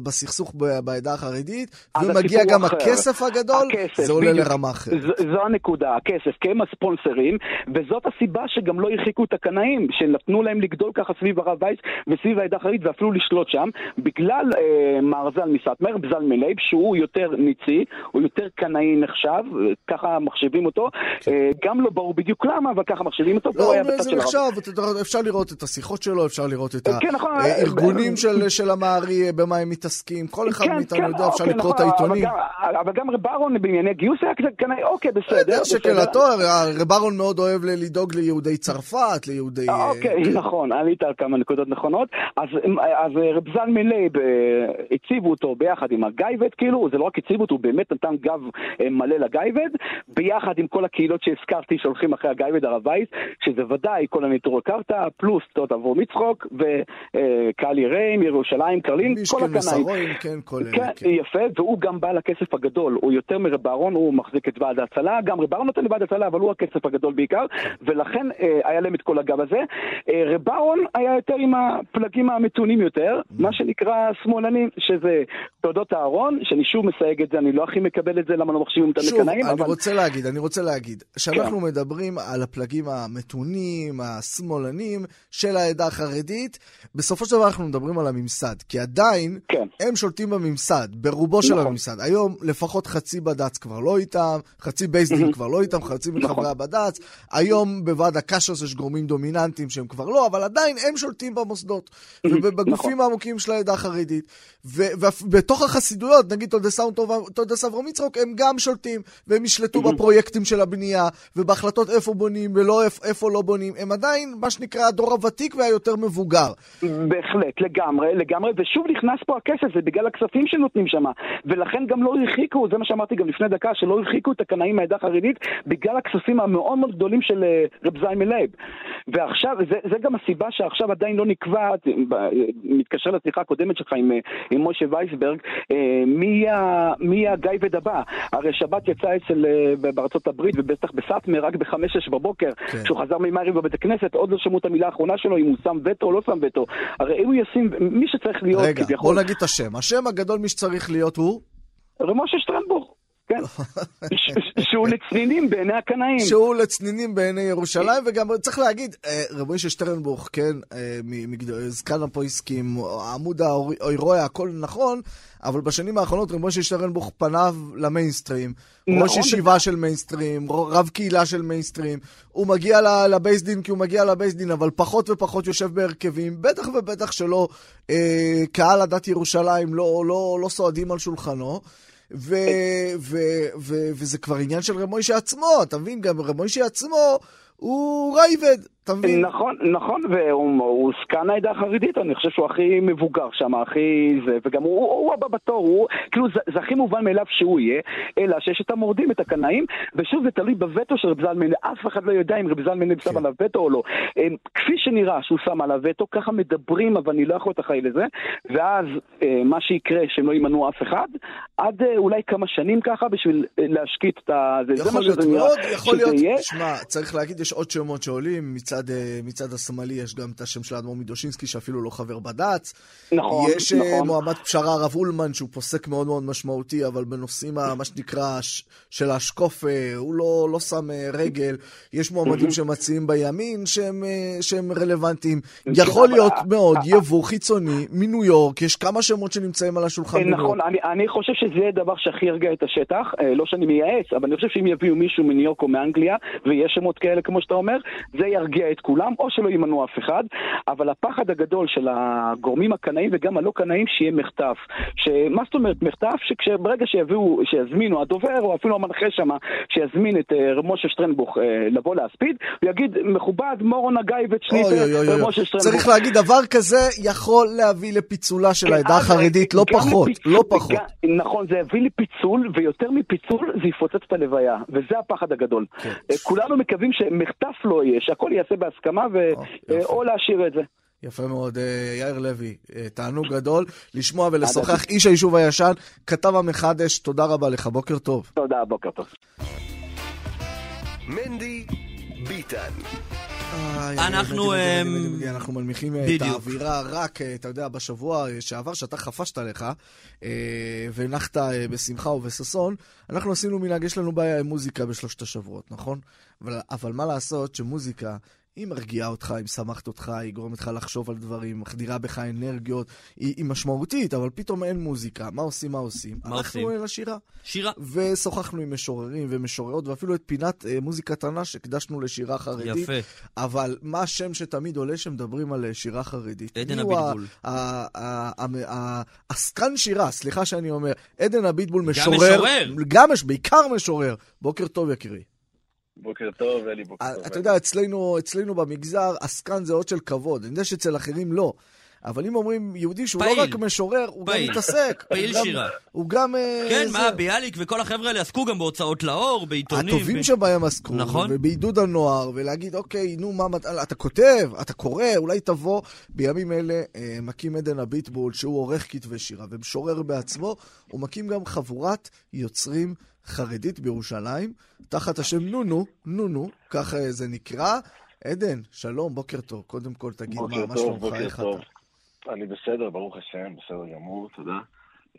בסכסוך בעדה החרדית, ומגיע גם אחר. הכסף הגדול, הכסף, זה עולה בדיוק. לרמה אחרת. זו, זו הנקודה, הכסף, כי הם הספונסרים, וזאת הסיבה שגם לא הרחיקו את הקנאים, שנתנו להם לגדול ככה סביב הרב וייס וסביב העדה החרדית, ואפילו לשלוט שם, בגלל אה, מהרז"ל מסאטמר, רב זלמן לייב, שהוא יותר ניצי, הוא יותר קנאי נחשב, ככה מחשבים אותו, כן. אה, גם לא... ברור בדיוק למה, אבל ככה מחשבים אותו, לא, זה נחשב, אפשר לראות את השיחות שלו, אפשר לראות את כן, נכון, הארגונים של המהרי, במה הם מתעסקים, כל אחד כן, מאיתנו כן, יודע, אפשר אוקיי, לקרוא את נכון, העיתונים. אבל גם רב אהרון בענייני גיוס היה כזה, אוקיי, בסדר. שקלתו, רב אהרון מאוד אוהב לדאוג ליהודי צרפת, ליהודי... אה, אוקיי, נכון, עלית על כמה נקודות נכונות. אז רב זלמן לייב, אה, הציבו אותו ביחד עם הגאב"ד, כאילו, זה לא רק הציבו אותו, הוא באמת נתן גב אה, מלא לגאב"ד, ביחד עם כל הקהילות שהזכרתי שהולכים אחרי הגיא ודרב וייס, שזה ודאי כל הניטור הקרתא, פלוס תות עבור מצחוק, וקהל יראים, ירושלים, קרלין, כל הקנאים. כן, כל אלה. כן, כן, יפה, והוא גם בעל הכסף הגדול, הוא יותר מרב אהרון, הוא מחזיק את ועד ההצלה, גם רב אהרון נותן לוועד ההצלה, אבל הוא הכסף הגדול בעיקר, ולכן אה, היה להם את כל הגב הזה. אה, רב אהרון היה יותר עם הפלגים המתונים יותר, mm. מה שנקרא שמאלנים, שזה תולדות אהרון, שאני שוב מסייג את זה, אני לא הכי מקבל את זה, למה לא מחשיבים אותם לקנאים, אבל... שוב, אני רוצה להגיד, אני רוצה להגיד, שאנחנו כן. מדברים על הפלגים המתונים, השמאלנים של העדה החרדית, בסופו של דבר אנחנו מדברים על הממסד. כי עדיין כן. הם שולטים בממסד, ברובו נכון. של הממסד. היום לפחות חצי בד"ץ כבר לא איתם, חצי בייסדין כבר לא איתם, חצי מחברי נכון. הבד"ץ. היום בוועד הקשרס יש גורמים דומיננטיים שהם כבר לא, אבל עדיין הם שולטים במוסדות. ובגופים נכון. העמוקים של העדה החרדית. ובתוך החסידויות, נגיד תולדס אברהם יצחוק, הם גם שולטים, והם ישלטו בפרויקטים של הבנייה, ובהחלטות איפה בונים ולא איפה לא בונים. הם עדיין, מה שנקרא, הדור הוותיק והיותר מבוגר. בהחלט, לגמרי, לגמרי, ושוב נכנס פה הכסף, זה בגלל הכספים שנותנים שם. ולכן גם לא הרחיקו, זה מה שאמרתי גם לפני דקה, שלא הרחיקו את הקנאים מהעדה החרדית, בגלל הכספים המאוד מאוד גדולים של אה, רב זלמן לייב. ועכשיו, זה, זה גם הסיבה שעכשיו עדיין לא נקבעת, מתקשר לשיחה הקודמת שלך עם, אה, עם משה וייסברג, אה, מי, הגיא ודבא. הרי שבת יצא אצל, בארצות הברית ובטח בסאטמר נהרג בחמש-שש בבוקר, כן. כשהוא חזר ממארי בבית הכנסת, עוד לא שמעו את המילה האחרונה שלו, אם הוא שם וטו או לא שם וטו. הרי אם הוא ישים, מי שצריך להיות, רגע, כביכול... בוא נגיד את השם. השם הגדול, מי שצריך להיות הוא? רמושה שטרנבוך. כן, שהוא לצנינים בעיני הקנאים. שהוא לצנינים בעיני ירושלים, וגם צריך להגיד, אה, רבי משה שטרנבוך, כן, אה, זקן הפויסקים, עמוד ההוראה, הכל נכון, אבל בשנים האחרונות רבי משה שטרנבוך פניו למיינסטרים. נכון. ראש ישיבה של מיינסטרים, רב קהילה של מיינסטרים. הוא מגיע לבייסדין כי הוא מגיע לבייסדין, אבל פחות ופחות יושב בהרכבים, בטח ובטח שלא אה, קהל עדת ירושלים לא, לא, לא סועדים על שולחנו. ו, ו, ו, וזה כבר עניין של רמוישה עצמו, אתה מבין? גם רמוישה עצמו הוא רייבד, אתה מבין? נכון, נכון, והוא זקן העדה החרדית, אני חושב שהוא הכי מבוגר שם, הכי זה, וגם הוא, הוא, הבא בתור, הוא, כאילו זה, זה הכי מובן מאליו שהוא יהיה, אלא שיש את המורדים, את הקנאים, ושוב זה תלוי בווטו של רב זלמן, אף אחד לא יודע אם רב זלמן שם כן. עליו וטו או לא. כפי שנראה שהוא שם עליו וטו, ככה מדברים, אבל אני לא יכול להיות אחראי לזה, ואז אה, מה שיקרה, שהם לא ימנעו אף אחד, עד אה, אולי כמה שנים ככה, בשביל אה, להשקיט את ה... זה מה שזה נראה, יכול להיות, שמע, צריך להגיד, יש עוד שמות שעולים מצד... מצד, אה, מצד השמאלי יש גם את השם של האדמו"ר מדושינסקי, שאפילו לא חבר בד"ץ. נכון, יש אה, נכון. מועמד פשרה הרב אולמן, שהוא פוסק מאוד מאוד משמעותי, אבל בנושאים, מה שנקרא, של האשקוף, אה, הוא לא, לא שם רגל. יש מועמדים שמציעים בימין שהם, שהם רלוונטיים. יכול להיות מאוד יבוא חיצוני מניו יורק, יש כמה שמות שנמצאים על השולחן. נכון, אני, אני חושב שזה הדבר שהכי ירגיע את השטח. לא שאני מייעץ, אבל אני חושב שאם יביאו מישהו מניו יורק או מאנגליה, ויש שמות כאלה כמו שאתה אומר, זה ירגיע את כולם, או שלא ימנעו אף אחד, אבל הפחד הגדול של הגורמים הקנאים וגם הלא קנאים שיהיה מחטף. שמה זאת אומרת מחטף? שברגע שיביאו, שיזמינו הדובר, או אפילו המנחה שם, שיזמין את uh, משה שטרנבוך uh, לבוא להספיד, הוא יגיד, מכובד, מורון הגיא וצ'ניטר, משה שטרנבוך. צריך להגיד, דבר כזה יכול להביא לפיצולה של העדה אה, החרדית, לא פחות, לא פחות. נכון, זה יביא לפיצול, ויותר מפיצול זה יפוצץ את הלוויה, וזה הפחד הגדול. כן. כולנו מקווים שמחטף לא יהיה, שהכל ייעשה בהסכמה, ו... או להשאיר את זה. יפה מאוד, אה, יאיר לוי, אה, תענוג גדול לשמוע ולשוחח. איש היישוב הישן, כתב המחדש, תודה רבה לך, בוקר טוב. תודה, בוקר טוב. מנדי ביטן. אנחנו... אנחנו מנמיכים אה, את האווירה רק, אתה יודע, בשבוע שעבר, שאתה חפשת לך, והנחת בשמחה ובששון, אנחנו עשינו מנהג, יש לנו בעיה עם מוזיקה בשלושת השבועות, נכון? אבל מה לעשות שמוזיקה היא מרגיעה אותך, היא משמחת אותך, היא גורמת לך לחשוב על דברים, מחדירה בך אנרגיות, היא, היא משמעותית, אבל פתאום אין מוזיקה. מה עושים, מה עושים? מה עושים? הלכנו אל השירה. שירה. ושוחחנו עם משוררים ומשוררות, ואפילו את פינת אה, מוזיקה תנ"ש הקדשנו לשירה חרדית. יפה. אבל מה השם שתמיד עולה שמדברים על אה, שירה חרדית? עדן אביטבול. עסקן שירה, סליחה שאני אומר. עדן אביטבול משורר. גם משורר. גם, בעיקר משורר. בוקר טוב, יקירי. בוקר טוב, אלי, בוקר טוב. אתה יודע, אצלנו, אצלנו במגזר, עסקן זה אות של כבוד. אני יודע שאצל אחרים לא. אבל אם אומרים יהודי שהוא פעיל, לא רק משורר, הוא פעיל. גם מתעסק. פעיל הוא שירה. גם, הוא גם... אה, כן, זה... מה, ביאליק וכל החבר'ה האלה עסקו גם בהוצאות לאור, בעיתונים. הטובים ב... שבהם עסקו. נכון. ובעידוד הנוער, ולהגיד, אוקיי, נו, מה... אתה כותב, אתה קורא, אולי תבוא. בימים אלה אה, מקים עדן הביטבול, שהוא עורך כתבי שירה ומשורר בעצמו, הוא מקים גם חבורת יוצרים חרדית בירושלים, תחת השם נונו, נונו, ככה זה נקרא. עדן, שלום, בוקר טוב. קודם כל תגיד מה, מה שלומך, איך אתה? אני בסדר, ברוך השם, בסדר גמור, תודה.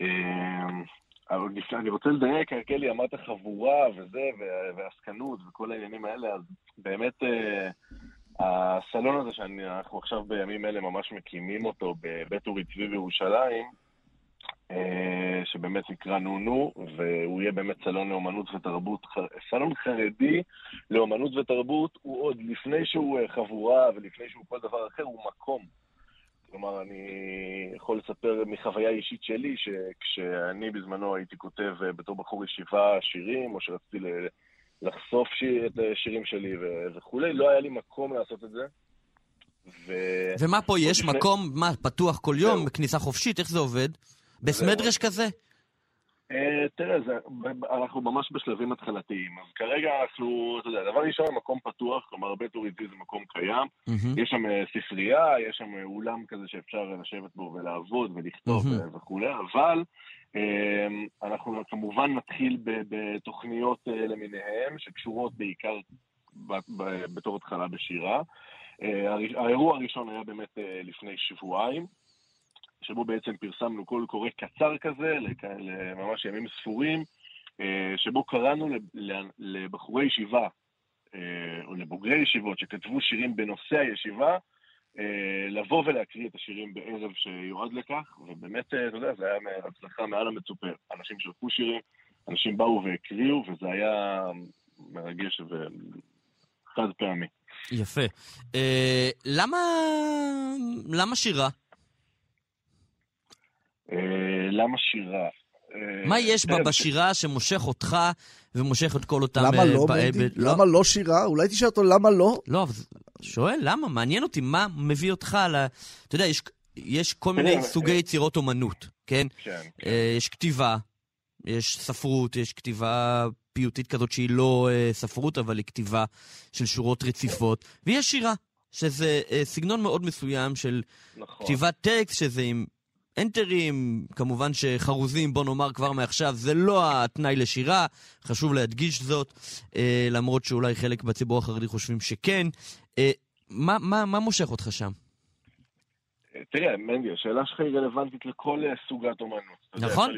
אמ, אבל אני רוצה לדייק, ארקלי, אמרת חבורה וזה, ועסקנות וכל העניינים האלה, אז באמת אה, הסלון הזה שאנחנו עכשיו בימים אלה ממש מקימים אותו בבית אורי צבי בירושלים, אה, שבאמת נקרא נונו, והוא יהיה באמת סלון לאומנות ותרבות, סלון חרדי לאומנות ותרבות, הוא עוד לפני שהוא אה, חבורה ולפני שהוא כל דבר אחר, הוא מקום. כלומר, אני יכול לספר מחוויה אישית שלי, שכשאני בזמנו הייתי כותב אה, בתור בחור ישיבה שירים, או שרציתי לחשוף שיר, את השירים שלי וכולי, לא היה לי מקום לעשות את זה. ו... ומה פה, יש לפני... מקום, מה, פתוח כל יום, כניסה חופשית, איך זה עובד? בסמדרש כזה? אה, תראה, אנחנו ממש בשלבים התחלתיים. אז כרגע אנחנו, אתה יודע, דבר ראשון, מקום פתוח, כלומר, בית אורידי זה מקום קיים. יש שם אה, ספרייה, יש שם אה, אולם כזה שאפשר לשבת בו ולעבוד ולכתוב. וכולי, אבל אנחנו כמובן נתחיל בתוכניות למיניהן, שקשורות בעיקר בתור התחלה בשירה. האירוע הראשון היה באמת לפני שבועיים, שבו בעצם פרסמנו קול קורא קצר כזה, לממש ימים ספורים, שבו קראנו לבחורי ישיבה, או לבוגרי ישיבות שכתבו שירים בנושא הישיבה, לבוא ולהקריא את השירים בערב שיועד לכך, ובאמת, אתה יודע, זה היה הצלחה מעל המצופה. אנשים שלחו שירים, אנשים באו והקריאו, וזה היה מרגש וחד פעמי. יפה. אה, למה... למה שירה? אה, למה שירה? מה אה, יש בה בשירה שמושך אותך ומושך את כל אותם... למה לא, מנדי? לא? למה לא שירה? אולי תשאל אותו למה לא? לא, אבל שואל, למה? מעניין אותי, מה מביא אותך ל... אתה יודע, יש, יש כל מיני סוגי יצירות אומנות, כן? כן. כן. יש כתיבה, יש ספרות, יש כתיבה פיוטית כזאת שהיא לא uh, ספרות, אבל היא כתיבה של שורות רציפות, ויש שירה, שזה סגנון מאוד מסוים של נכון. כתיבת טקסט, שזה עם אנטרים, כמובן שחרוזים, בוא נאמר כבר מעכשיו, זה לא התנאי לשירה, חשוב להדגיש זאת, uh, למרות שאולי חלק בציבור החרדי חושבים שכן. Uh, מה, מה, מה מושך אותך שם? תראה, מנדי, השאלה שלך היא רלוונטית לכל אה, סוגת אומנות. נכון.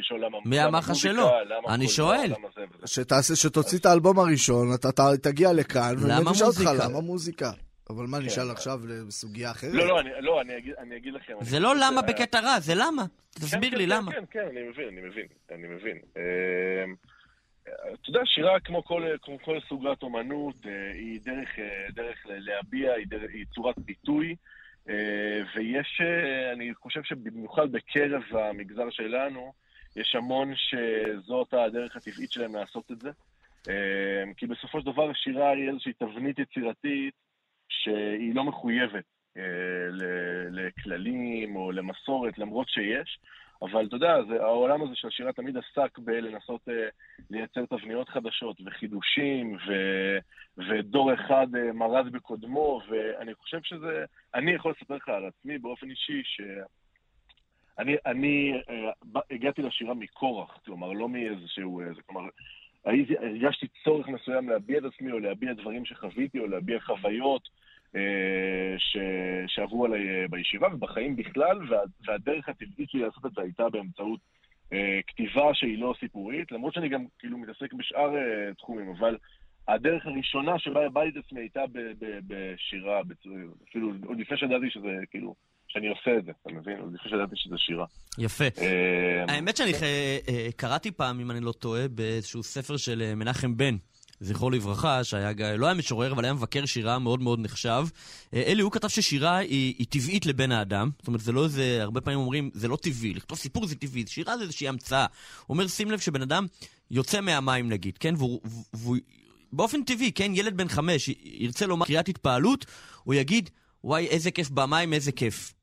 מי אמר לך שלא? אני שואל. שתוציא את האלבום הראשון, אתה תגיע לכאן, למה מוזיקה? למה מוזיקה? אבל מה, נשאל כן. עכשיו לסוגיה אחרת? לא, לא, לא אני אגיד לכם. זה לא למה בקטע רע, זה למה. תסביר כן, לי כן, למה. כן, כן, אני מבין, אני מבין, אני מבין. אמ, אתה יודע, שירה כמו כל, כמו כל סוגת אומנות, אה, היא דרך, אה, דרך להביע, היא, דרך, היא צורת ביטוי. אה, ויש, אני חושב שבמיוחד בקרב המגזר שלנו, יש המון שזאת הדרך הטבעית שלהם לעשות את זה. אה, כי בסופו של דבר שירה היא איזושהי תבנית יצירתית שהיא לא מחויבת לכללים או למסורת, למרות שיש. אבל אתה יודע, זה, העולם הזה של השירה תמיד עסק בלנסות אה, לייצר תבניות חדשות וחידושים, ו, ודור אחד אה, מרד בקודמו, ואני חושב שזה... אני יכול לספר לך על עצמי באופן אישי, ש... אני, אני אה, הגעתי לשירה מכורח, כלומר, לא מאיזשהו... אה, כלומר, הרגשתי צורך מסוים להביע את עצמי, או להביע דברים שחוויתי, או להביע חוויות. אה, ש... שעברו עליי אה, בישיבה ובחיים בכלל, וה... והדרך הטבעית שלי לעשות את זה הייתה באמצעות אה, כתיבה שהיא לא סיפורית, למרות שאני גם כאילו מתעסק בשאר תחומים, אבל הדרך הראשונה שבה הבאתי את עצמי הייתה. בשירה, אפילו עוד לפני שידעתי שזה כאילו... שאני עושה את זה, אתה מבין? עוד לפני שידעתי שזה שירה. יפה. האמת שאני קראתי פעם, אם אני לא טועה, באיזשהו ספר של מנחם בן, זכרו לברכה, שהיה, לא היה משורר, אבל היה מבקר שירה מאוד מאוד נחשב. אה, אלי, הוא כתב ששירה היא, היא טבעית לבן האדם. זאת אומרת, זה לא איזה, הרבה פעמים אומרים, זה לא טבעי. לכתוב סיפור זה טבעי, שירה זה איזושהי המצאה. הוא אומר, שים לב שבן אדם יוצא מהמים נגיד, כן? והוא, והוא באופן טבעי, כן? ילד בן חמש ירצה לומר קריאת התפעלות, הוא יגיד, וואי, איזה כיף במים, איזה כיף.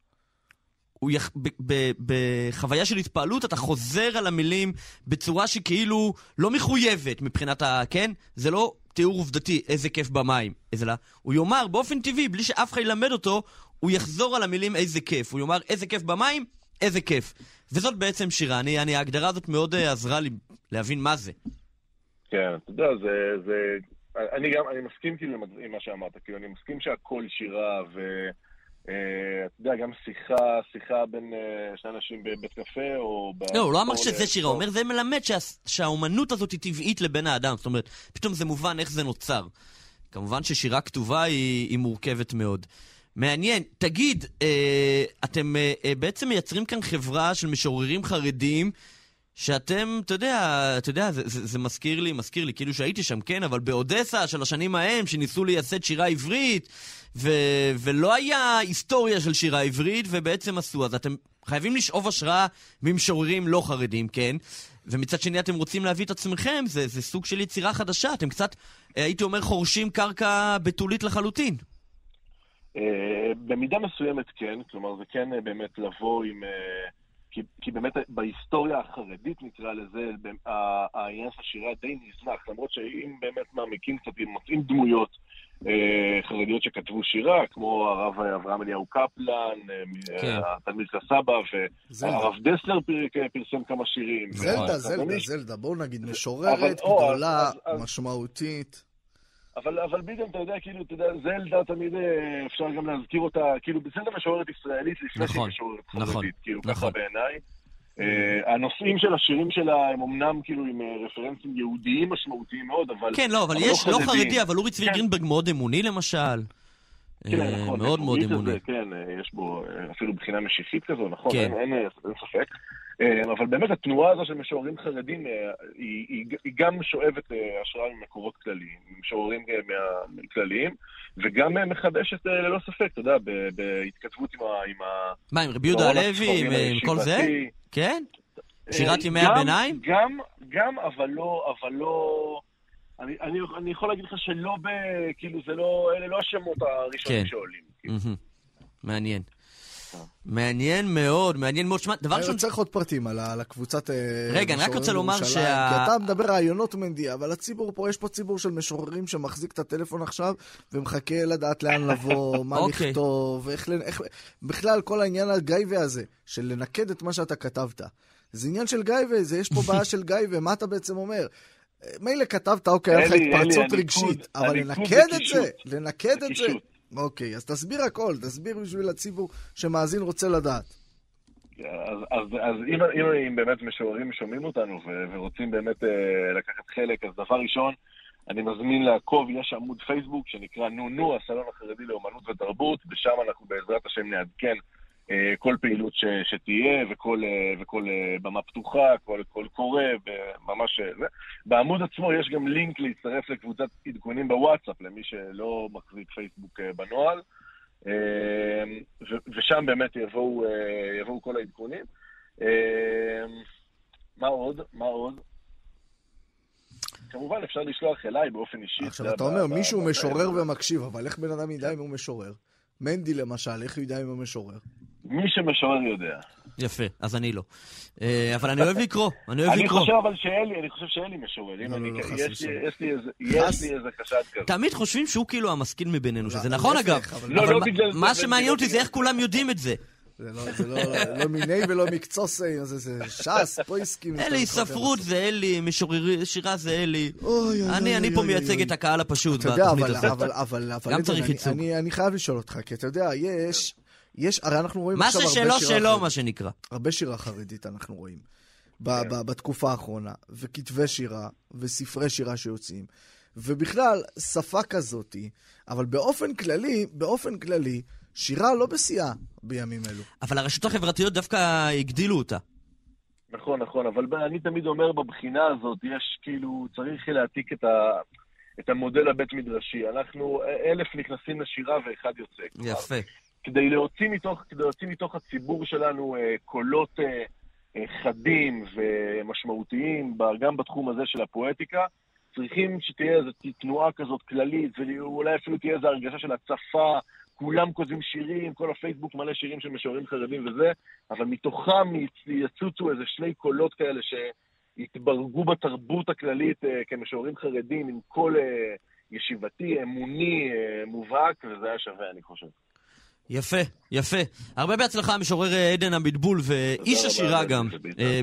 הוא יח... ב... ב... בחוויה של התפעלות אתה חוזר על המילים בצורה שכאילו לא מחויבת מבחינת ה... כן? זה לא תיאור עובדתי, איזה כיף במים. איזה לה... הוא יאמר באופן טבעי, בלי שאף אחד ילמד אותו, הוא יחזור על המילים איזה כיף. הוא יאמר איזה כיף במים, איזה כיף. וזאת בעצם שירה. אני, אני, ההגדרה הזאת מאוד uh, עזרה לי להבין מה זה. כן, אתה יודע, זה... זה... אני גם, אני מסכים כאילו עם מה שאמרת, כאילו, אני מסכים שהכל שירה, ו... אה, אתה יודע, גם שיחה, שיחה בין אה, שני אנשים בבית קפה, או... לא, הוא לא אמר שזה שירה, הוא אומר, זה מלמד שהאומנות הזאת היא טבעית לבן האדם. זאת אומרת, פתאום זה מובן איך זה נוצר. כמובן ששירה כתובה היא, מורכבת מאוד. מעניין. תגיד, אה, אתם בעצם מייצרים כאן חברה של משוררים חרדים שאתם, אתה יודע, אתה יודע, זה, זה, זה מזכיר לי, מזכיר לי, כאילו שהייתי שם, כן, אבל באודסה של השנים ההם, שניסו לייסד שירה עברית, ו, ולא היה היסטוריה של שירה עברית, ובעצם עשו. אז אתם חייבים לשאוב השראה ממשוררים לא חרדים, כן? ומצד שני אתם רוצים להביא את עצמכם, זה, זה סוג של יצירה חדשה, אתם קצת, הייתי אומר, חורשים קרקע בתולית לחלוטין. אה, במידה מסוימת כן, כלומר זה כן אה, באמת לבוא עם... אה, כי, כי באמת בהיסטוריה החרדית, נקרא לזה, העניין של השירה די נזנח, למרות שאם באמת מעמיקים קצת, אם מוצאים דמויות אה, חרדיות שכתבו שירה, כמו הרב אברהם אליהו קפלן, אה, כן. התלמיד כסבא, והרב דסלר פר, פרסם כמה שירים. זלדה, זלדה, זלדה, בואו נגיד, משוררת אבל, גדולה, אז, אז, משמעותית. אבל, אבל ביטן, אתה יודע, כאילו, אתה יודע, זלדה תמיד אה, אפשר גם להזכיר אותה, כאילו, זלדה משוררת ישראלית לפני נכון, שהיא משוררת נכון, חרדית, כאילו, נכון. ככה בעיניי. אה, הנושאים של השירים שלה הם אמנם כאילו עם אה, רפרנסים יהודיים משמעותיים מאוד, אבל... כן, לא, אבל אבל יש, לא חרדי. חרדי, אבל אורי צבי כן. גרינברג מאוד אמוני למשל. כן, אה, נכון, מאוד מאוד אמוני. הזה, כן, אה, יש בו אה, אפילו בחינה משיחית כזו, נכון, כן. אין, אין, אין ספק. אבל באמת התנועה הזו של משוררים חרדים, היא, היא, היא גם שואבת אה, השראה ממקורות כלליים, משוררים כלליים, וגם מחדשת ללא ספק, אתה יודע, בהתכתבות עם ה... עם מה, עם רבי יהודה הלוי, עם, עם כל זה? כן? שירת ימי גם- הביניים? גם, גם, אבל לא, אבל לא... אני, אני, אני יכול להגיד לך שלא ב... כאילו, זה לא... אלה לא השמות הראשונים כן. שעולים. כאילו. מהמם. מעניין. מעניין מאוד, מעניין מאוד. שמע, דבר אני ראשון, צריך עוד פרטים על הקבוצת... אה, רגע, אני רק רוצה לומר שה- כי אתה מדבר רעיונות מנדי, אבל הציבור פה, יש פה ציבור של משוררים שמחזיק את הטלפון עכשיו, ומחכה לדעת לאן לבוא, מה אוקיי. לכתוב, איך... איך- בכלל, כל העניין הגייבה הזה, של לנקד את מה שאתה כתבת. זה עניין של גייבה, זה יש פה בעיה של גייבה, מה אתה בעצם אומר? מילא כתבת, אוקיי, היה לך התפרצות רגשית, אבל לנקד את זה. לנקד את זה. אוקיי, אז תסביר הכל, תסביר בשביל הציבור שמאזין רוצה לדעת. אז, אז, אז אם, אם, אם באמת משוררים שומעים אותנו ו, ורוצים באמת אה, לקחת חלק, אז דבר ראשון, אני מזמין לעקוב, יש עמוד פייסבוק שנקרא נו נו, הסלון החרדי לאומנות ותרבות, ושם אנחנו בעזרת השם נעדכן כל פעילות ש, שתהיה וכל, אה, וכל אה, במה פתוחה, כל, כל קורא, ממש אה. בעמוד עצמו יש גם לינק להצטרף לקבוצת עדכונים בוואטסאפ, למי שלא מחזיק פייסבוק אה, בנוהל. אה, ו- ושם באמת יבואו, אה, יבואו כל העדכונים. אה, מה עוד? מה עוד? כמובן אפשר לשלוח אליי באופן אישי. עכשיו, אתה אומר, מישהו משורר ומקשיב, אבל איך בן אדם ידע אם הוא משורר? מנדי למשל, איך הוא ידע אם הוא משורר? מי שמשורר יודע. יפה, אז אני לא. אה, אבל אני אוהב לקרוא, אני אוהב אני לקרוא. חושב אבל שאלי, אני חושב שאלי משורר. לא, אני- לא, לא, יש לי- ושלום. יש לי איזה- חשד כזה. תמיד חושבים שהוא כאילו המשכיל מבינינו, שזה לא, נכון להפך, אגב. אבל- לא, לא מה- בגלל זה, מה זה שמעניין אותי זה. איך כולם יודעים את זה. זה לא, זה לא, לא מיני ולא מקצוסי, זה, זה ש"ס, פויסקים. אלי ספרות זה אלי, משוררי שירה זה אלי. אוי, אוי, אני אוי, אני פה אוי, מייצג אוי. את הקהל הפשוט בתוכנית אבל, הזאת. אבל, אבל, אבל, גם צריך אני- ייצוג. אני, אני חייב לשאול אותך, כי אתה יודע, יש, יש, הרי אנחנו רואים מה עכשיו הרבה ששלו שירה שלו, חרדית. מה שנקרא. הרבה שירה חרדית אנחנו רואים. ב- ב- בתקופה האחרונה, וכתבי שירה, וספרי שירה שיוצאים, ובכלל, שפה כזאתי, אבל באופן כללי, באופן כללי, שירה לא בשיאה בימים אלו. אבל הרשתות החברתיות דווקא הגדילו אותה. נכון, נכון, אבל אני תמיד אומר בבחינה הזאת, יש כאילו, צריך להעתיק את, ה, את המודל הבית מדרשי. אנחנו, אלף נכנסים לשירה ואחד יוצא. יפה. כדי להוציא מתוך, כדי להוציא מתוך הציבור שלנו אה, קולות אה, אה, חדים ומשמעותיים, גם בתחום הזה של הפואטיקה, צריכים שתהיה איזו תנועה כזאת כללית, ואולי אפילו תהיה איזו הרגשה של הצפה, כולם כותבים שירים, כל הפייסבוק מלא שירים של משוררים חרדים וזה, אבל מתוכם יצ- יצוצו איזה שני קולות כאלה שיתברגו בתרבות הכללית כמשוררים חרדים עם קול ישיבתי, אמוני, מובהק, וזה היה שווה, אני חושב. יפה, יפה. הרבה בהצלחה, המשורר אה, עדן המטבול ואיש השירה גם. אה,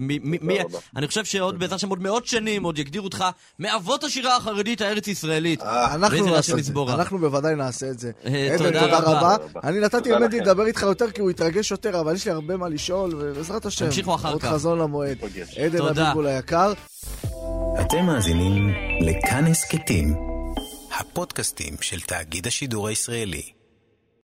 רבה. אני חושב שעוד בעזרת השם עוד מאות שנים עוד יגדירו אותך מאבות השירה החרדית הארץ-ישראלית. אנחנו נעשה את זה. אנחנו בוודאי נעשה את זה. אה, עדן, תודה רבה. אני נתתי לכם. לדבר איתך יותר כי הוא התרגש יותר, אבל יש לי הרבה מה לשאול, ובעזרת השם, תמשיכו אחר עוד כך. חזון למועד. עדן תודה. אביבול היקר. אתם מאזינים לכאן הסכתים, הפודקאסטים של תאגיד השידור הישראלי.